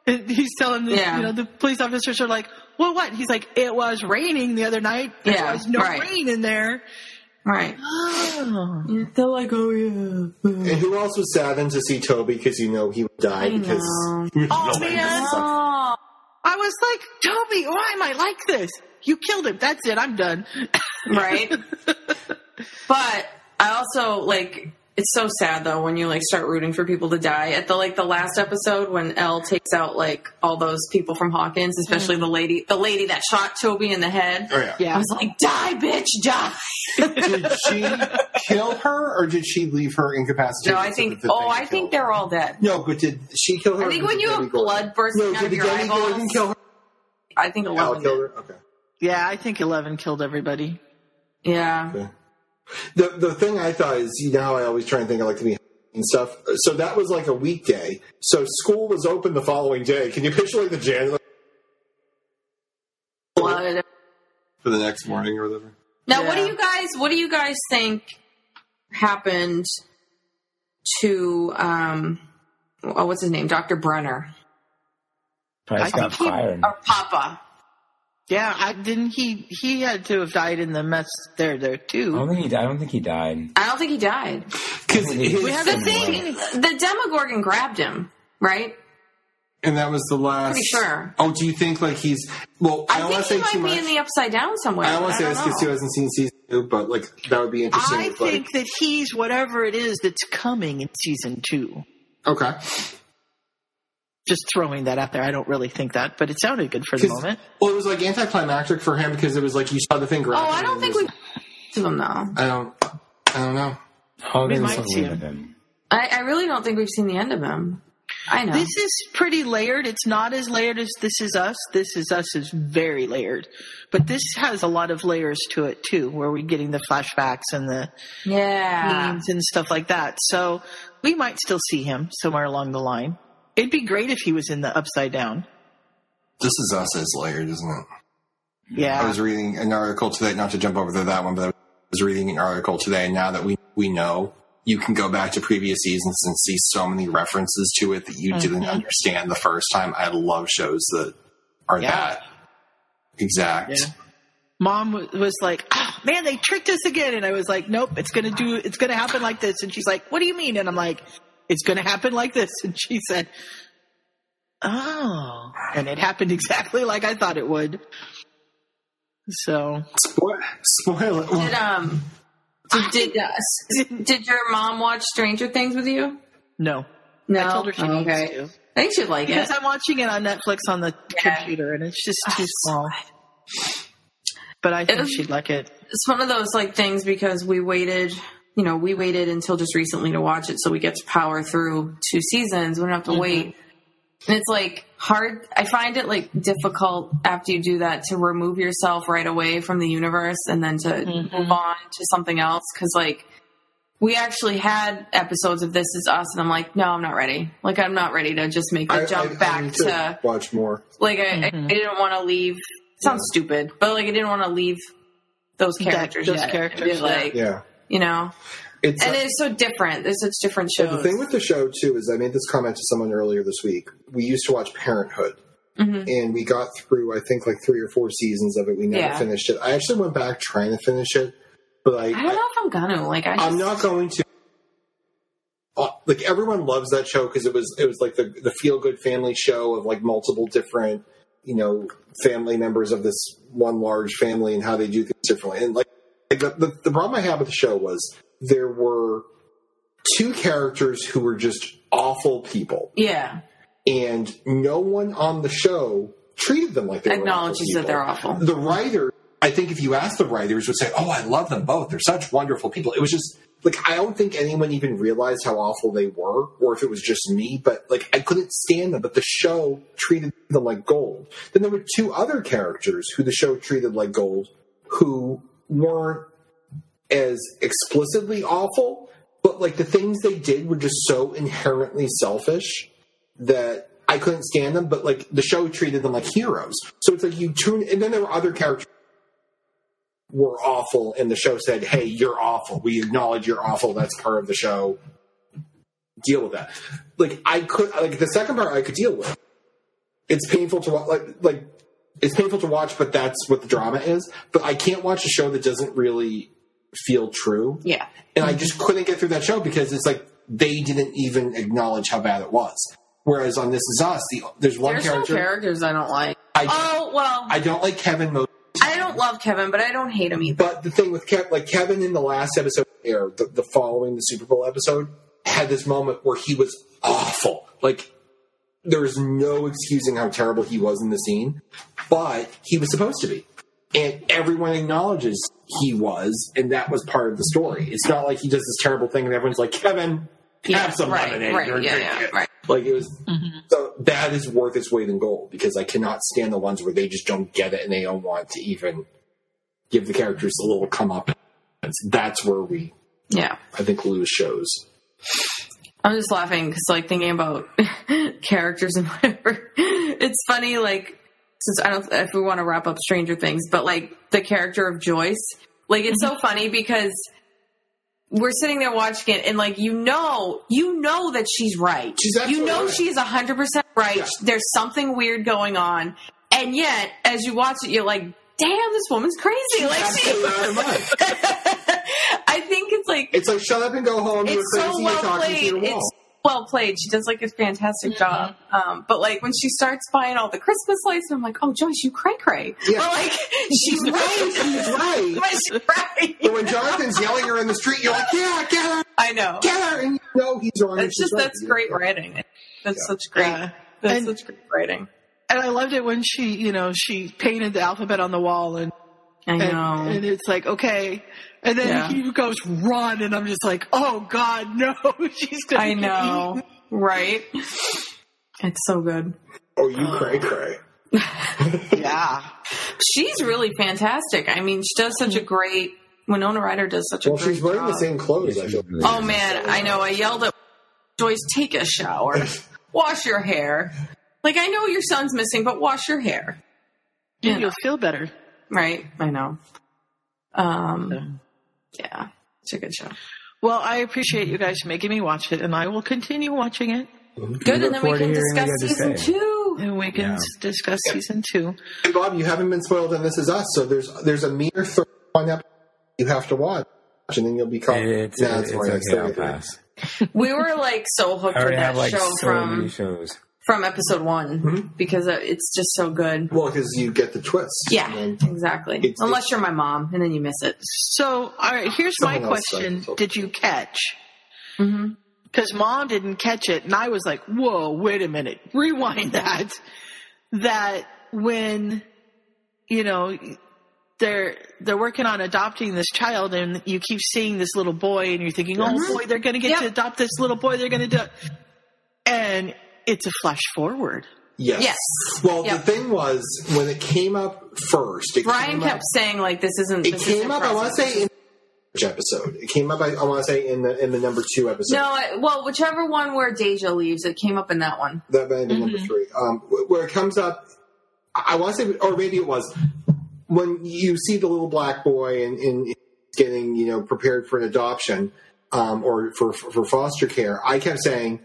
[SPEAKER 1] he's telling the
[SPEAKER 3] Yeah.
[SPEAKER 1] you know the police officers are like, well, what? He's like, it was raining the other night. There
[SPEAKER 3] Yeah,
[SPEAKER 1] was no
[SPEAKER 3] right.
[SPEAKER 1] rain in there.
[SPEAKER 3] Right. (gasps)
[SPEAKER 1] Oh.
[SPEAKER 3] They're like, oh yeah.
[SPEAKER 8] And who else was saddened to see Toby because you know he would die
[SPEAKER 3] I
[SPEAKER 8] because
[SPEAKER 3] know. (laughs)
[SPEAKER 1] Oh man.
[SPEAKER 3] Oh,
[SPEAKER 1] I was like, Toby, why am I like this? You killed him. That's it. I'm done.
[SPEAKER 3] right. (laughs) but I also like it's so sad though when you like start rooting for people to die at the like the last episode when El takes out like all those people from Hawkins, especially mm. the lady the lady that shot Toby in the head.
[SPEAKER 8] Oh yeah.
[SPEAKER 3] I was like, die, bitch, die.
[SPEAKER 8] Did she kill her or did she leave her incapacitated?
[SPEAKER 3] No, I
[SPEAKER 8] so
[SPEAKER 3] think.
[SPEAKER 8] Oh, that the
[SPEAKER 3] Oh,
[SPEAKER 8] thing
[SPEAKER 3] I think
[SPEAKER 8] her?
[SPEAKER 3] they're all dead.
[SPEAKER 8] No, but did she kill her?
[SPEAKER 3] I
[SPEAKER 8] or
[SPEAKER 3] think
[SPEAKER 8] did
[SPEAKER 3] when you
[SPEAKER 8] Danny
[SPEAKER 3] have
[SPEAKER 8] Gordon?
[SPEAKER 3] blood bursting
[SPEAKER 8] No,
[SPEAKER 3] out
[SPEAKER 8] did
[SPEAKER 3] of
[SPEAKER 8] the
[SPEAKER 3] your
[SPEAKER 8] Danny Gordon
[SPEAKER 3] eyeballs,
[SPEAKER 8] kill her?
[SPEAKER 3] I think
[SPEAKER 8] Al
[SPEAKER 3] eleven.
[SPEAKER 8] killed
[SPEAKER 3] did.
[SPEAKER 8] her. Okay.
[SPEAKER 1] Yeah, I think Eleven killed everybody.
[SPEAKER 3] Yeah.
[SPEAKER 8] The the thing I thought is, you know how I always try and think I like to be and stuff. So that was like a weekday. So school was open the following day. Can you picture like the janitor
[SPEAKER 3] Blood.
[SPEAKER 8] for the next morning or whatever?
[SPEAKER 3] Now, what do you guys? What do you guys think happened to um, oh, what's his name, Doctor Brenner
[SPEAKER 5] Probably
[SPEAKER 1] I
[SPEAKER 5] got
[SPEAKER 1] think he-
[SPEAKER 5] fired.
[SPEAKER 3] or Papa?
[SPEAKER 1] Yeah, I didn't he he had to have died in the mess there there too.
[SPEAKER 5] I
[SPEAKER 1] too.
[SPEAKER 5] don't think he. I don't think he died.
[SPEAKER 3] I don't think he died.
[SPEAKER 8] Because
[SPEAKER 1] We have
[SPEAKER 3] The thing, the Demogorgon grabbed him, right?
[SPEAKER 8] and that was the last.
[SPEAKER 3] Pretty sure.
[SPEAKER 8] Oh, do you think like he's? Well, I,
[SPEAKER 3] I,
[SPEAKER 8] don't
[SPEAKER 3] think
[SPEAKER 8] want
[SPEAKER 3] he
[SPEAKER 8] say too
[SPEAKER 3] might
[SPEAKER 8] much.
[SPEAKER 3] be in the Upside Down somewhere.
[SPEAKER 8] I don't want to say
[SPEAKER 3] but
[SPEAKER 8] this because he
[SPEAKER 3] know.
[SPEAKER 8] hasn't seen season two, but like that would be interesting.
[SPEAKER 1] I
[SPEAKER 8] if, like-
[SPEAKER 1] think that he's whatever it is that's coming in season two.
[SPEAKER 8] okay.
[SPEAKER 1] Just throwing that out there. I don't really think that, but it sounded good for the moment.
[SPEAKER 8] Well, it was like anticlimactic for him because it was like you saw the thing grab.
[SPEAKER 3] Oh, I don't think
[SPEAKER 8] it
[SPEAKER 3] we
[SPEAKER 8] was-
[SPEAKER 3] of him though.
[SPEAKER 8] I don't. I don't know.
[SPEAKER 1] We might see him.
[SPEAKER 5] him.
[SPEAKER 3] I, I really don't think we've seen the end of him. I know.
[SPEAKER 1] This is pretty layered. It's not as layered as This Is Us. This Is Us is very layered. But this has a lot of layers to it too, where we're getting the flashbacks and the
[SPEAKER 3] yeah.
[SPEAKER 1] memes and stuff like that. So we might still see him somewhere along the line. It'd be great if he was in the Upside Down.
[SPEAKER 8] This is us as layered, isn't it?
[SPEAKER 1] Yeah.
[SPEAKER 8] I was reading an article today, not to jump over to that one, but I was reading an article today. Now that we we know, you can go back to previous seasons and see so many references to it that you mm-hmm. didn't understand the first time. I love shows that are
[SPEAKER 1] Yeah.
[SPEAKER 8] that exact.
[SPEAKER 1] Yeah. Mom was like, oh, man, they tricked us again. And I was like, nope, it's going to do, it's going to happen like this. And she's like, what do you mean? And I'm like, it's going to happen like this. (laughs) And she said, oh, and it happened exactly like I thought it would. So
[SPEAKER 8] Spoil, spoil it.
[SPEAKER 3] Did um did did, uh, did your mom watch Stranger Things with you?
[SPEAKER 1] no,
[SPEAKER 3] No.
[SPEAKER 1] I told her she
[SPEAKER 3] Oh,
[SPEAKER 1] needs
[SPEAKER 3] okay.
[SPEAKER 1] to.
[SPEAKER 3] I think she'd like
[SPEAKER 1] Because
[SPEAKER 3] it.
[SPEAKER 1] I'm watching it on Netflix on the
[SPEAKER 3] Yeah.
[SPEAKER 1] computer and it's just too
[SPEAKER 3] Oh,
[SPEAKER 1] small. But I think
[SPEAKER 3] was-
[SPEAKER 1] she'd like it.
[SPEAKER 3] It's one of those like things because we waited, you know, we waited until just recently to watch it, so we get to power through two seasons. We don't have to mm-hmm. wait. And it's like hard. I find it like difficult after you do that to remove yourself right away from the universe and then to mm-hmm. move on to something else. Cause like we actually had episodes of This Is Us and I'm like, no, I'm not ready. Like I'm not ready to just make the jump back
[SPEAKER 8] need
[SPEAKER 3] to
[SPEAKER 8] watch more.
[SPEAKER 3] like I, I, I didn't want to leave. Sounds stupid, but like I didn't want to leave those characters.
[SPEAKER 1] those
[SPEAKER 3] yet.
[SPEAKER 1] characters,
[SPEAKER 3] And be
[SPEAKER 1] yeah.
[SPEAKER 3] like
[SPEAKER 8] Yeah,
[SPEAKER 3] you know,
[SPEAKER 8] it's
[SPEAKER 3] and it's so different. There's such different shows.
[SPEAKER 8] the thing with the show too is I made this comment to someone earlier this week. We used to watch Parenthood,
[SPEAKER 3] Mhm.
[SPEAKER 8] and we got through I think like three or four seasons of it. We never
[SPEAKER 3] Yeah.
[SPEAKER 8] finished it. I actually went back trying to finish it, but I,
[SPEAKER 3] I don't know if I'm gonna like. I just,
[SPEAKER 8] I'm not going to. Uh, like everyone loves that show because it was it was like the the feel good family show of like multiple different you know family members of this one large family and how they do things differently. And like, like the, the the problem I had with the show was there were two characters who were just awful people,
[SPEAKER 3] Yeah,
[SPEAKER 8] and no one on the show treated them like they were
[SPEAKER 3] acknowledges that they're awful.
[SPEAKER 8] the writer i think if you ask the writers would say oh i love them both. They're such wonderful people. It was just like i don't think anyone even realized how awful they were or if it was just me but like i couldn't stand them. But the show treated them like gold. Then there were two other characters who the show treated like gold who weren't as explicitly awful but like the things they did were just so inherently selfish that I couldn't stand them, but like the show treated them like heroes. So it's like you tune, and then there were other characters were awful, and the show said, "Hey, you're awful. We acknowledge you're awful. That's part of the show. Deal with that." Like I could, like the second part, I could deal with. It's painful to watch, like like it's painful to watch, but that's what the drama is. But I can't watch a show that doesn't really feel true
[SPEAKER 3] Yeah,
[SPEAKER 8] and I just couldn't get through that show because it's like they didn't even acknowledge how bad it was. Whereas on This Is Us, the, there's one
[SPEAKER 3] there's
[SPEAKER 8] character
[SPEAKER 3] characters I don't like.
[SPEAKER 8] I,
[SPEAKER 3] Oh well,
[SPEAKER 8] I don't like Kevin most.
[SPEAKER 3] I don't love Kevin, but I don't hate him either.
[SPEAKER 8] But the thing with Kev, like Kevin in the last episode, air the, the following the Super Bowl episode, had this moment where he was awful. Like there is no excusing how terrible he was in the scene, but he was supposed to be, and everyone acknowledges he was, and that was part of the story. It's not like he does this terrible thing and everyone's like, Kevin, have some
[SPEAKER 3] right,
[SPEAKER 8] lemonade.
[SPEAKER 3] right,
[SPEAKER 8] or
[SPEAKER 3] yeah, yeah,
[SPEAKER 8] it."
[SPEAKER 3] right.
[SPEAKER 8] Like it was mm-hmm. so that is worth its weight in gold because I cannot stand the ones where they just don't get it and they don't want to even give the characters a little come up. That's where we,
[SPEAKER 3] Yeah,
[SPEAKER 8] I think, lose shows.
[SPEAKER 3] I'm just laughing because like thinking about (laughs) characters and (laughs) whatever. It's funny, like since I don't if we want to wrap up Stranger Things, but like the character of Joyce, like it's so mm-hmm. funny because we're sitting there watching it and like you know you know that she's right.
[SPEAKER 8] She's
[SPEAKER 3] you know
[SPEAKER 8] right.
[SPEAKER 3] she's hundred percent right.
[SPEAKER 8] Yeah.
[SPEAKER 3] There's something weird going on, and yet as you watch it, you're like, damn, this woman's crazy. Like she,
[SPEAKER 8] Absolutely out of mind.
[SPEAKER 3] I think it's like
[SPEAKER 8] It's like shut up and go home. You're
[SPEAKER 3] it's
[SPEAKER 8] crazy.
[SPEAKER 3] so
[SPEAKER 8] you're
[SPEAKER 3] well
[SPEAKER 8] to
[SPEAKER 3] played.
[SPEAKER 8] your wall.
[SPEAKER 3] It's well played. She does like a fantastic job. Um, but like when she starts buying all the Christmas lights, I'm like, oh Joyce, you cray cray.
[SPEAKER 8] Yeah.
[SPEAKER 3] But (laughs) like she's right.
[SPEAKER 8] He's right.
[SPEAKER 3] But (laughs) she's right.
[SPEAKER 8] But when Jonathan's yelling her in the street, you're like, yeah, get her,
[SPEAKER 3] I know.
[SPEAKER 8] get her, and you know he's wrong. and
[SPEAKER 3] It's just
[SPEAKER 8] right.
[SPEAKER 3] that's great writing. That's such great.
[SPEAKER 1] Yeah.
[SPEAKER 3] That's
[SPEAKER 1] And-
[SPEAKER 3] such great writing.
[SPEAKER 1] And I loved it when she, you know, she painted the alphabet on the wall and
[SPEAKER 3] I
[SPEAKER 1] And,
[SPEAKER 3] know.
[SPEAKER 1] and it's like, okay. And then
[SPEAKER 3] Yeah.
[SPEAKER 1] he goes, run. And I'm just like, oh, God, no. (laughs) She's going to
[SPEAKER 3] I know, right? It's so good.
[SPEAKER 8] Oh, you cray cray. (laughs)
[SPEAKER 1] Yeah.
[SPEAKER 3] She's really fantastic. I mean, she does such a great. Winona Ryder does such a
[SPEAKER 8] Well,
[SPEAKER 3] great
[SPEAKER 8] she's wearing the same clothes. I feel.
[SPEAKER 3] Oh man, I know. I yelled at Joyce, "Take a shower, (laughs) wash your hair." Like I know your son's missing, but wash your hair.
[SPEAKER 1] And you'll feel better.
[SPEAKER 3] Right? I know. Um, yeah, it's a good show.
[SPEAKER 1] Well, I appreciate you guys making me watch it, and I will continue watching it.
[SPEAKER 3] Good, and then we can discuss
[SPEAKER 5] you have to
[SPEAKER 3] season
[SPEAKER 5] say.
[SPEAKER 3] two.
[SPEAKER 1] And we can
[SPEAKER 5] Yeah.
[SPEAKER 1] s- discuss season two.
[SPEAKER 8] And Bob, you haven't been spoiled, and this is us. So there's there's a mere third one episode you have to watch, and then you'll be caught.
[SPEAKER 5] It's,
[SPEAKER 8] Nah,
[SPEAKER 5] it's,
[SPEAKER 8] fine.
[SPEAKER 5] okay. I'll
[SPEAKER 8] 33.
[SPEAKER 5] pass.
[SPEAKER 3] We were like so hooked
[SPEAKER 5] I
[SPEAKER 3] with that
[SPEAKER 5] have like
[SPEAKER 3] show
[SPEAKER 5] so
[SPEAKER 3] from
[SPEAKER 5] many shows.
[SPEAKER 3] From episode one
[SPEAKER 8] Mm-hmm.
[SPEAKER 3] because uh, it's just so good.
[SPEAKER 8] Well, because you get the twist.
[SPEAKER 3] Yeah, exactly.
[SPEAKER 8] It's-
[SPEAKER 3] Unless you're my mom, and then you miss it.
[SPEAKER 1] So, all right, here's my
[SPEAKER 8] Someone else
[SPEAKER 1] question
[SPEAKER 8] said-
[SPEAKER 1] Did you catch?
[SPEAKER 3] Mm-hmm.
[SPEAKER 1] Because mom didn't catch it, and I was like, whoa, wait a minute. (laughs) Rewind that. That when, you know, they're they're working on adopting this child and you keep seeing this little boy and you're thinking oh boy they're going to get
[SPEAKER 3] Yep.
[SPEAKER 1] to adopt this little boy they're going to do it and it's a flash forward
[SPEAKER 8] Yes.
[SPEAKER 3] Yes.
[SPEAKER 8] Well,
[SPEAKER 3] Yep.
[SPEAKER 8] the thing was when it came up first. It
[SPEAKER 3] Brian
[SPEAKER 8] came
[SPEAKER 3] kept
[SPEAKER 8] up,
[SPEAKER 3] saying like this isn't.
[SPEAKER 8] It
[SPEAKER 3] this
[SPEAKER 8] came
[SPEAKER 3] isn't
[SPEAKER 8] up. I want to say in which episode? It came up. I, I want to say in the in the number two episode.
[SPEAKER 3] No, I- well, whichever one where Deja leaves, it came up in that one.
[SPEAKER 8] That may have been number three. Um, where it comes up, I want to say, or maybe it was when you see the little black boy and, and getting you know prepared for an adoption um, or for for foster care. I kept saying.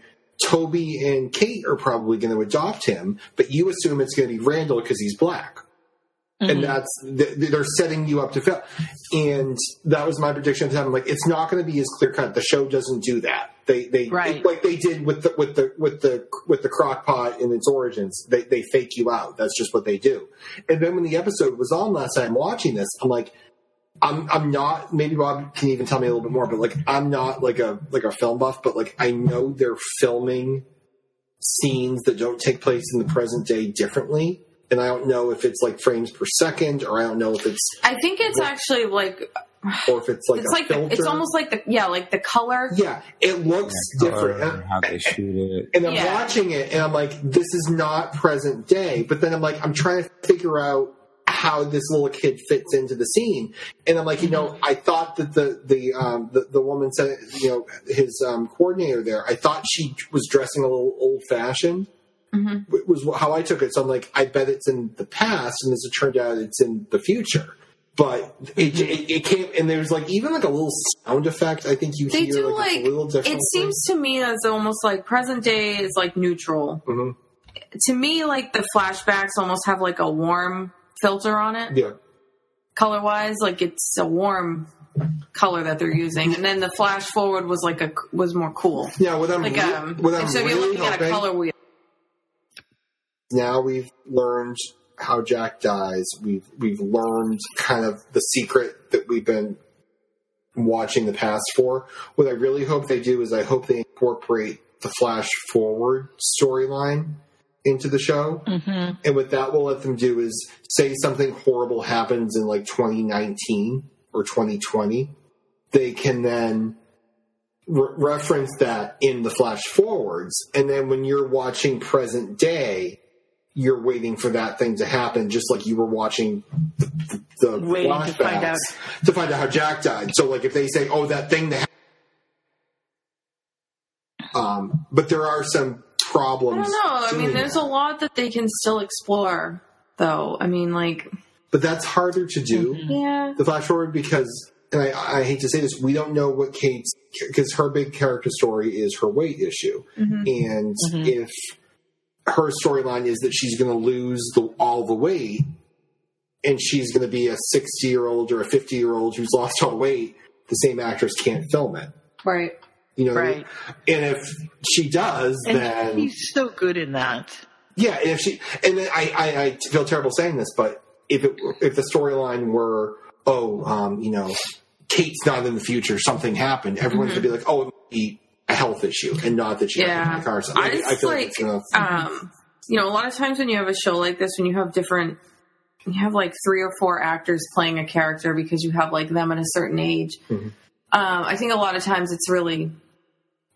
[SPEAKER 8] Toby and Kate are probably going to adopt him, but you assume it's going to be Randall because he's black. and mm-hmm. that's th- they're setting you up to fail. And that was my prediction at the time. I'm like, it's not going to be as clear cut. The show doesn't do that. They they
[SPEAKER 1] Right.
[SPEAKER 8] like they did with the with the with the with the crock pot in its origins. They they fake you out. That's just what they do. And then when the episode was on last time watching this, I'm like. I'm I'm not maybe Bob can even tell me a little bit more, but like I'm not like a like a film buff, but like I know they're filming scenes that don't take place in the present day differently. And I don't know if it's like frames per second, or I don't know if it's
[SPEAKER 3] I think it's actually like
[SPEAKER 8] or if it's like
[SPEAKER 3] it's
[SPEAKER 8] a
[SPEAKER 3] like the,
[SPEAKER 8] filter.
[SPEAKER 3] it's almost like the yeah like the color.
[SPEAKER 8] yeah, it looks different.
[SPEAKER 5] Or how they shoot it.
[SPEAKER 8] And I'm
[SPEAKER 3] Yeah.
[SPEAKER 8] watching it, and I'm like, this is not present day. But then I'm like, I'm trying to figure out how this little kid fits into the scene. And I'm like, you know, I thought that the the um, the, the woman said, you know, his um, coordinator there. I thought she was dressing a little old fashioned. Was how I took it. So I'm like, I bet it's in the past, and as it turned out, it's in the future. But it, it, it came, and there's like even like a little sound effect. I think you
[SPEAKER 3] They
[SPEAKER 8] hear
[SPEAKER 3] do
[SPEAKER 8] like,
[SPEAKER 3] like
[SPEAKER 8] a little different.
[SPEAKER 3] it seems to me as almost like present day is like neutral.
[SPEAKER 8] Mhm.
[SPEAKER 3] To me, like the flashbacks almost have like a warm filter on it,
[SPEAKER 8] yeah.
[SPEAKER 3] color wise. Like it's a warm color that they're using, and then the flash forward was like a was more cool.
[SPEAKER 8] Yeah, what I'm
[SPEAKER 3] Like
[SPEAKER 8] re-
[SPEAKER 3] um,
[SPEAKER 8] what I'm
[SPEAKER 3] so if you're
[SPEAKER 8] really
[SPEAKER 3] looking at a
[SPEAKER 8] hoping-
[SPEAKER 3] color wheel,
[SPEAKER 8] now we've learned how Jack dies. We've we've learned kind of the secret that we've been watching the past for. What I really hope they do is I hope they incorporate the flash forward storyline into the show. Mm-hmm. And what that will let them do is say something horrible happens in like 2019 or 2020. They can then re- reference that in the flash forwards. And then when you're watching present day, you're waiting for that thing to happen, just like you were watching the, the,
[SPEAKER 1] Waiting to
[SPEAKER 8] flashbacks
[SPEAKER 1] find out.
[SPEAKER 8] to find out how Jack died. So, like, if they say, "Oh, that thing that," um, but there are some
[SPEAKER 3] I
[SPEAKER 8] problems.
[SPEAKER 3] don't know. I mean, there's
[SPEAKER 8] that.
[SPEAKER 3] a lot that they can still explore, though. I mean, like
[SPEAKER 8] but that's harder to do. Mhm.
[SPEAKER 3] yeah,
[SPEAKER 8] the flash forward because and I, I hate to say this we don't know what kate's because her big character story is her weight issue mm-hmm. and mm-hmm. if her storyline is that she's going to lose the, all the weight and she's going to be a 60 year old or a 50 year old who's lost all the weight the same actress can't film it
[SPEAKER 3] right.
[SPEAKER 8] You know what I mean?
[SPEAKER 1] Right.
[SPEAKER 8] and if she does
[SPEAKER 1] and
[SPEAKER 8] then
[SPEAKER 1] he's so good in that
[SPEAKER 8] yeah, and if she and then I, I, I feel terrible saying this, but if it if the storyline were oh um, you know Kate's not in the future, something happened, everyone's gonna be like oh it might be a health issue and not that she
[SPEAKER 3] Mm-hmm. Yeah.
[SPEAKER 8] a car. So
[SPEAKER 3] I
[SPEAKER 8] I, I feel like,
[SPEAKER 3] like, um, you know, a lot of times when you have a show like this, when you have different you have like three or four actors playing a character because you have like them at a certain age. Um, I think a lot of times it's really.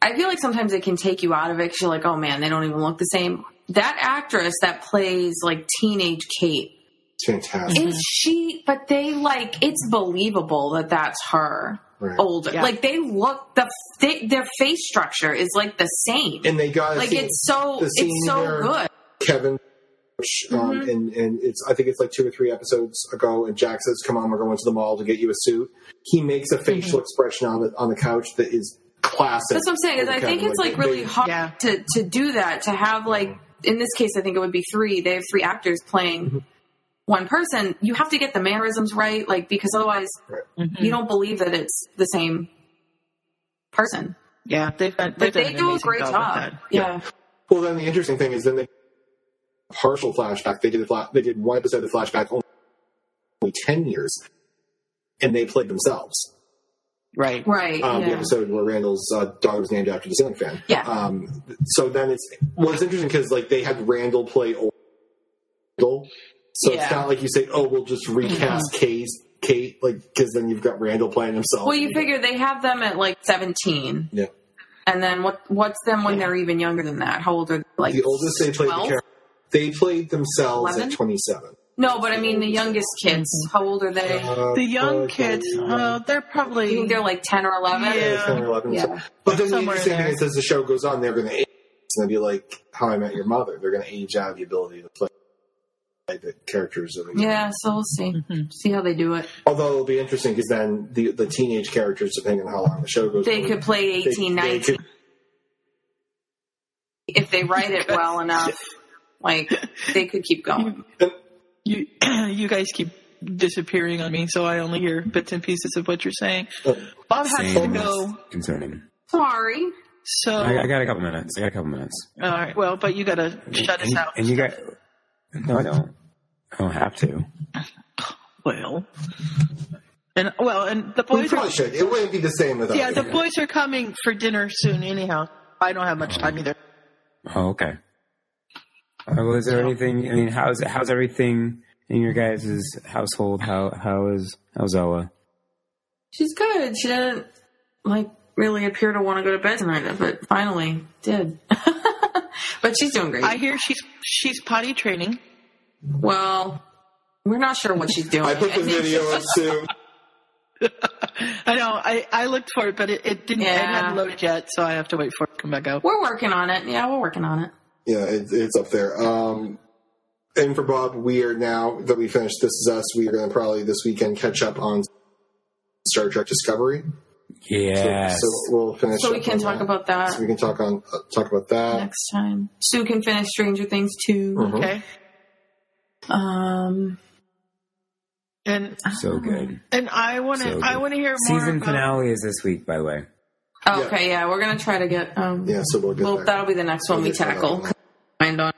[SPEAKER 3] I feel like sometimes it can take you out of it because you're like, oh man, they don't even look the same. That actress that plays like teenage Kate,
[SPEAKER 8] It's fantastic.
[SPEAKER 3] is she? But they like it's believable that that's her
[SPEAKER 8] Right.
[SPEAKER 3] older.
[SPEAKER 1] Yeah.
[SPEAKER 3] Like they look the they, their face structure is like the same.
[SPEAKER 8] And they got
[SPEAKER 3] like
[SPEAKER 8] scene-
[SPEAKER 3] it's so
[SPEAKER 8] the scene
[SPEAKER 3] it's so
[SPEAKER 8] where
[SPEAKER 3] good.
[SPEAKER 8] Kevin. Um,
[SPEAKER 3] Mm-hmm.
[SPEAKER 8] and and it's I think it's like two or three episodes ago, and Jack says, "Come on, we're going to the mall to get you a suit." He makes a facial expression on the on the couch that is classic.
[SPEAKER 3] Mm-hmm. That's what I'm saying. Is I think it's like
[SPEAKER 8] they-
[SPEAKER 3] really hard
[SPEAKER 1] Yeah.
[SPEAKER 3] to to do that. To have like in this case, I think it would be three. They have three actors playing
[SPEAKER 8] Mm-hmm.
[SPEAKER 3] one person. You have to get the mannerisms right, like because otherwise
[SPEAKER 8] Right.
[SPEAKER 3] you don't believe that it's the same person.
[SPEAKER 1] Yeah, they've done, they've done
[SPEAKER 3] they do a great
[SPEAKER 1] job.
[SPEAKER 3] job.
[SPEAKER 1] with that.
[SPEAKER 3] Yeah.
[SPEAKER 8] Well, then the interesting thing is then they partial flashback. They did a fla- they did one episode of the flashback only ten years, and they played themselves.
[SPEAKER 1] Right.
[SPEAKER 3] Right.
[SPEAKER 8] Um, The episode where Randall's uh, daughter was named after the ceiling fan.
[SPEAKER 3] Yeah.
[SPEAKER 8] Um, so then it's well, it's interesting because like they had Randall play old Randall, so it's
[SPEAKER 3] Yeah. Mm-hmm.
[SPEAKER 8] not like you say, "Oh, we'll just recast Kate." Kate, like, because then you've got Randall playing himself.
[SPEAKER 3] Well, you figure they have them at like 17.
[SPEAKER 8] yeah.
[SPEAKER 3] And then what? What's them when they're even younger than that? How old are they? Like
[SPEAKER 8] The oldest they played
[SPEAKER 3] 12?
[SPEAKER 8] the character, they played themselves
[SPEAKER 3] 11?
[SPEAKER 8] at twenty-seven.
[SPEAKER 3] No, but I mean the youngest kids. How old are they?
[SPEAKER 8] Uh,
[SPEAKER 1] The young
[SPEAKER 8] probably
[SPEAKER 1] kids, uh, they're
[SPEAKER 3] you
[SPEAKER 1] probably
[SPEAKER 3] think they're like 10 or 11?
[SPEAKER 1] Yeah.
[SPEAKER 8] 10 or 11.
[SPEAKER 3] Yeah.
[SPEAKER 8] But then the interesting thing
[SPEAKER 1] there.
[SPEAKER 8] is, as the show goes on, they're going to age. It's going to be like How I Met Your Mother. They're going to age out of the ability to play the characters. Of the
[SPEAKER 3] Yeah, so we'll see.
[SPEAKER 1] Mm-hmm.
[SPEAKER 3] See how they do it.
[SPEAKER 8] Although it'll be interesting because then the the teenage characters, depending on how long the show goes,
[SPEAKER 3] They
[SPEAKER 8] on,
[SPEAKER 3] could play
[SPEAKER 8] they-
[SPEAKER 3] 18,
[SPEAKER 8] they
[SPEAKER 3] 19
[SPEAKER 8] could-
[SPEAKER 3] if they write it well (laughs) enough. Like they could keep going.
[SPEAKER 1] You. (clears throat) You guys keep disappearing on me, so I only hear bits and pieces of what you're saying.
[SPEAKER 8] uh,
[SPEAKER 1] Bob has to
[SPEAKER 5] Same
[SPEAKER 1] go,
[SPEAKER 5] concerning.
[SPEAKER 3] Sorry.
[SPEAKER 1] so
[SPEAKER 5] I, I got a couple minutes. I got a couple minutes.
[SPEAKER 1] all right. Well, but you got to shut us
[SPEAKER 5] and,
[SPEAKER 1] out.
[SPEAKER 5] and you got no, I don't. I don't have to.
[SPEAKER 1] Well, and well, and the
[SPEAKER 8] we
[SPEAKER 1] boys are
[SPEAKER 8] probably should. It wouldn't be the same without.
[SPEAKER 1] yeah, the
[SPEAKER 8] you.
[SPEAKER 1] boys are coming for dinner soon. Anyhow, I don't have much time either.
[SPEAKER 5] Oh, okay. Uh, well, is there anything? I mean, how's how's everything in your guys' household? How how is how's Ella?
[SPEAKER 3] She's good. She didn't like really appear to want to go to bed tonight, but finally did. (laughs) but she's doing great.
[SPEAKER 1] I hear she's she's potty training.
[SPEAKER 3] well, we're not sure what she's doing.
[SPEAKER 8] I put the
[SPEAKER 3] think (laughs)
[SPEAKER 8] video up too. (laughs)
[SPEAKER 1] I know. I, I looked for it, but it, it didn't. It
[SPEAKER 3] Yeah.
[SPEAKER 1] hadn't loaded yet, so I have to wait for it to come back out.
[SPEAKER 3] We're working on it. Yeah, we're working on it.
[SPEAKER 8] Yeah, it, it's up there. Um, and for Bob, we are now that we finished This Is Us, we are going to probably this weekend catch up on Star Trek Discovery. So, so we'll finish.
[SPEAKER 3] So we can talk
[SPEAKER 8] that.
[SPEAKER 3] about that
[SPEAKER 8] So we can talk on uh, talk about that.
[SPEAKER 3] next time. Sue can finish Stranger Things too.
[SPEAKER 8] Mhm.
[SPEAKER 1] Okay.
[SPEAKER 3] Um,
[SPEAKER 1] And
[SPEAKER 5] so good.
[SPEAKER 1] and I want to
[SPEAKER 5] So
[SPEAKER 1] I want to hear more.
[SPEAKER 5] Season
[SPEAKER 1] about-
[SPEAKER 5] finale is this week, by the way.
[SPEAKER 3] oh, okay, yeah, we're gonna try to get. Um,
[SPEAKER 8] Yeah, so we'll get
[SPEAKER 3] well,
[SPEAKER 8] there.
[SPEAKER 3] that'll be the next one
[SPEAKER 8] We'll
[SPEAKER 3] we
[SPEAKER 8] get to that
[SPEAKER 3] tackle.
[SPEAKER 8] One.
[SPEAKER 3] Behind on.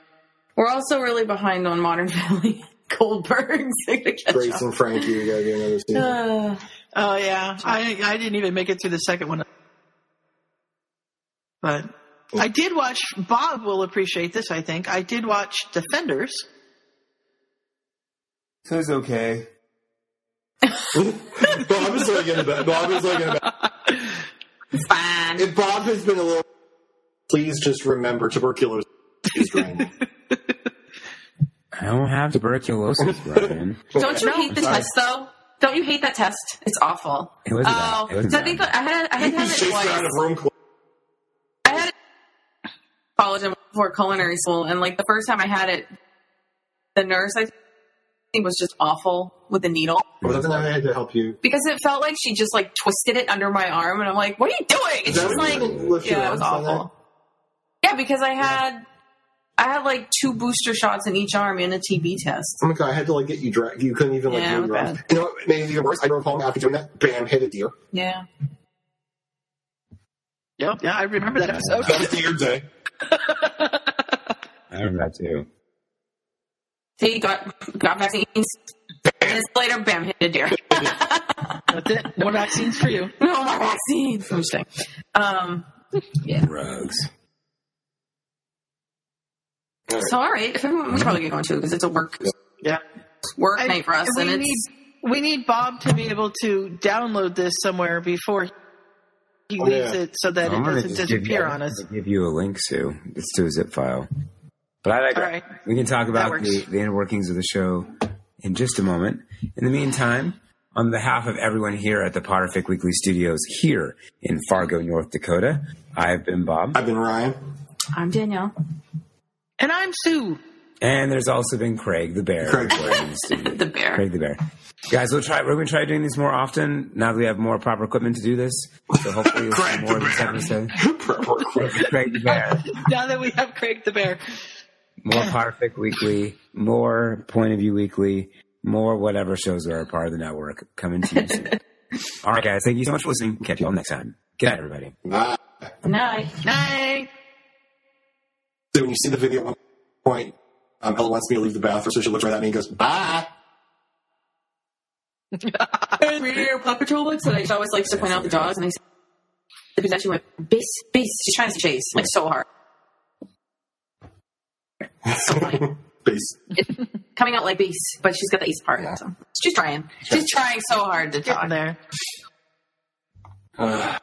[SPEAKER 3] We're also really behind on Modern Family. (laughs) Goldberg. So to catch
[SPEAKER 8] Grace
[SPEAKER 3] up.
[SPEAKER 8] and Frankie, we got to do another season.
[SPEAKER 3] Uh,
[SPEAKER 1] Oh yeah, I I didn't even make it through the second one. But I did watch. Bob will appreciate this. I think I did watch Defenders.
[SPEAKER 5] So it's okay. (laughs)
[SPEAKER 8] Bob is like in the back. Bob is like in the back.
[SPEAKER 3] fine.
[SPEAKER 8] If Bob has been a little, please just remember tuberculosis is drained.
[SPEAKER 5] I don't have tuberculosis, Brian.
[SPEAKER 3] Don't you
[SPEAKER 1] No,
[SPEAKER 3] hate the
[SPEAKER 8] sorry.
[SPEAKER 3] test though? Don't you hate that test? It's awful.
[SPEAKER 5] It wasn't
[SPEAKER 3] Oh,
[SPEAKER 5] that. It wasn't
[SPEAKER 3] so I think. I had I had to have it
[SPEAKER 8] chasing around
[SPEAKER 3] twice.
[SPEAKER 8] a room. cl-
[SPEAKER 3] I had it college and before culinary school, and like the first time I had it, the nurse I think was just awful with the needle
[SPEAKER 8] Well, doesn't that had to help you?
[SPEAKER 3] because it felt like she just like twisted it under my arm, and I'm like, "What are you doing?" And she's like,
[SPEAKER 8] you lift your
[SPEAKER 3] "Yeah, it was awful." Yeah, because I had I had like two booster shots in each arm and a TB test.
[SPEAKER 8] Oh my god, I had to like get you dragged. You couldn't even like
[SPEAKER 3] Yeah,
[SPEAKER 8] move your arms. You know what made it even worse? I drove home after doing that. Bam, hit a deer.
[SPEAKER 3] Yeah.
[SPEAKER 1] Yep. Yeah, I remember that episode.
[SPEAKER 8] That was deer day.
[SPEAKER 5] I remember that too.
[SPEAKER 3] See, got got vaccines. Minutes later, bam, hit a deer.
[SPEAKER 1] That's it. No vaccines for you.
[SPEAKER 3] no more vaccines. I'm just kidding. Um,
[SPEAKER 5] Drugs.
[SPEAKER 3] So all right, if everyone, we should probably get going too because it's a work.
[SPEAKER 1] Yeah.
[SPEAKER 3] work
[SPEAKER 1] I-
[SPEAKER 3] night for us,
[SPEAKER 1] we
[SPEAKER 3] and
[SPEAKER 1] need
[SPEAKER 3] it's
[SPEAKER 1] we need Bob to be able to download this somewhere before he
[SPEAKER 8] Oh,
[SPEAKER 1] leaves
[SPEAKER 8] yeah.
[SPEAKER 1] it, so that
[SPEAKER 5] I'm
[SPEAKER 1] it doesn't
[SPEAKER 5] just give you-
[SPEAKER 1] disappear on us.
[SPEAKER 5] Give you a link, Sue. It's to a zip file. But I like
[SPEAKER 1] All right.
[SPEAKER 5] We can talk about the, the inner workings of the show in just a moment. In the meantime, on behalf of everyone here at the Potterfic Weekly Studios here in Fargo, North Dakota, I've been Bob.
[SPEAKER 8] I've been Ryan.
[SPEAKER 3] I'm Danielle.
[SPEAKER 1] And I'm Sue.
[SPEAKER 5] And there's also been Craig the Bear.
[SPEAKER 8] Craig.
[SPEAKER 5] the studio. (laughs)
[SPEAKER 3] The bear.
[SPEAKER 5] Craig the Bear. Guys, we'll try. We're going to try doing this more often now that we have more proper equipment to do this. So hopefully, you'll see more
[SPEAKER 8] the
[SPEAKER 5] of this
[SPEAKER 8] Bear.
[SPEAKER 5] episode. (laughs) Craig the Bear.
[SPEAKER 1] Now that we have Craig the Bear.
[SPEAKER 5] More Potterfic Weekly, more Point of View Weekly, more whatever shows are a part of the network coming to you soon. (laughs) all right, guys. Thank you so much for listening. Catch you all next time. Good night, everybody.
[SPEAKER 8] Bye.
[SPEAKER 3] Night.
[SPEAKER 1] Night.
[SPEAKER 8] So when you see the video at one point, um, Ella wants me to leave the bathroom, so she looks right at me and goes, bye.
[SPEAKER 3] And read your Paw Patrol books, and I always likes to point out the dogs, and I because actually went base, base. She's trying to chase like so hard. (laughs) So funny.
[SPEAKER 8] Peace. (laughs)
[SPEAKER 3] Coming out like base, but she's got the ace part. So she's trying. She's trying so hard to
[SPEAKER 1] Getting
[SPEAKER 3] talk.
[SPEAKER 1] there. (sighs)
[SPEAKER 8] Uh,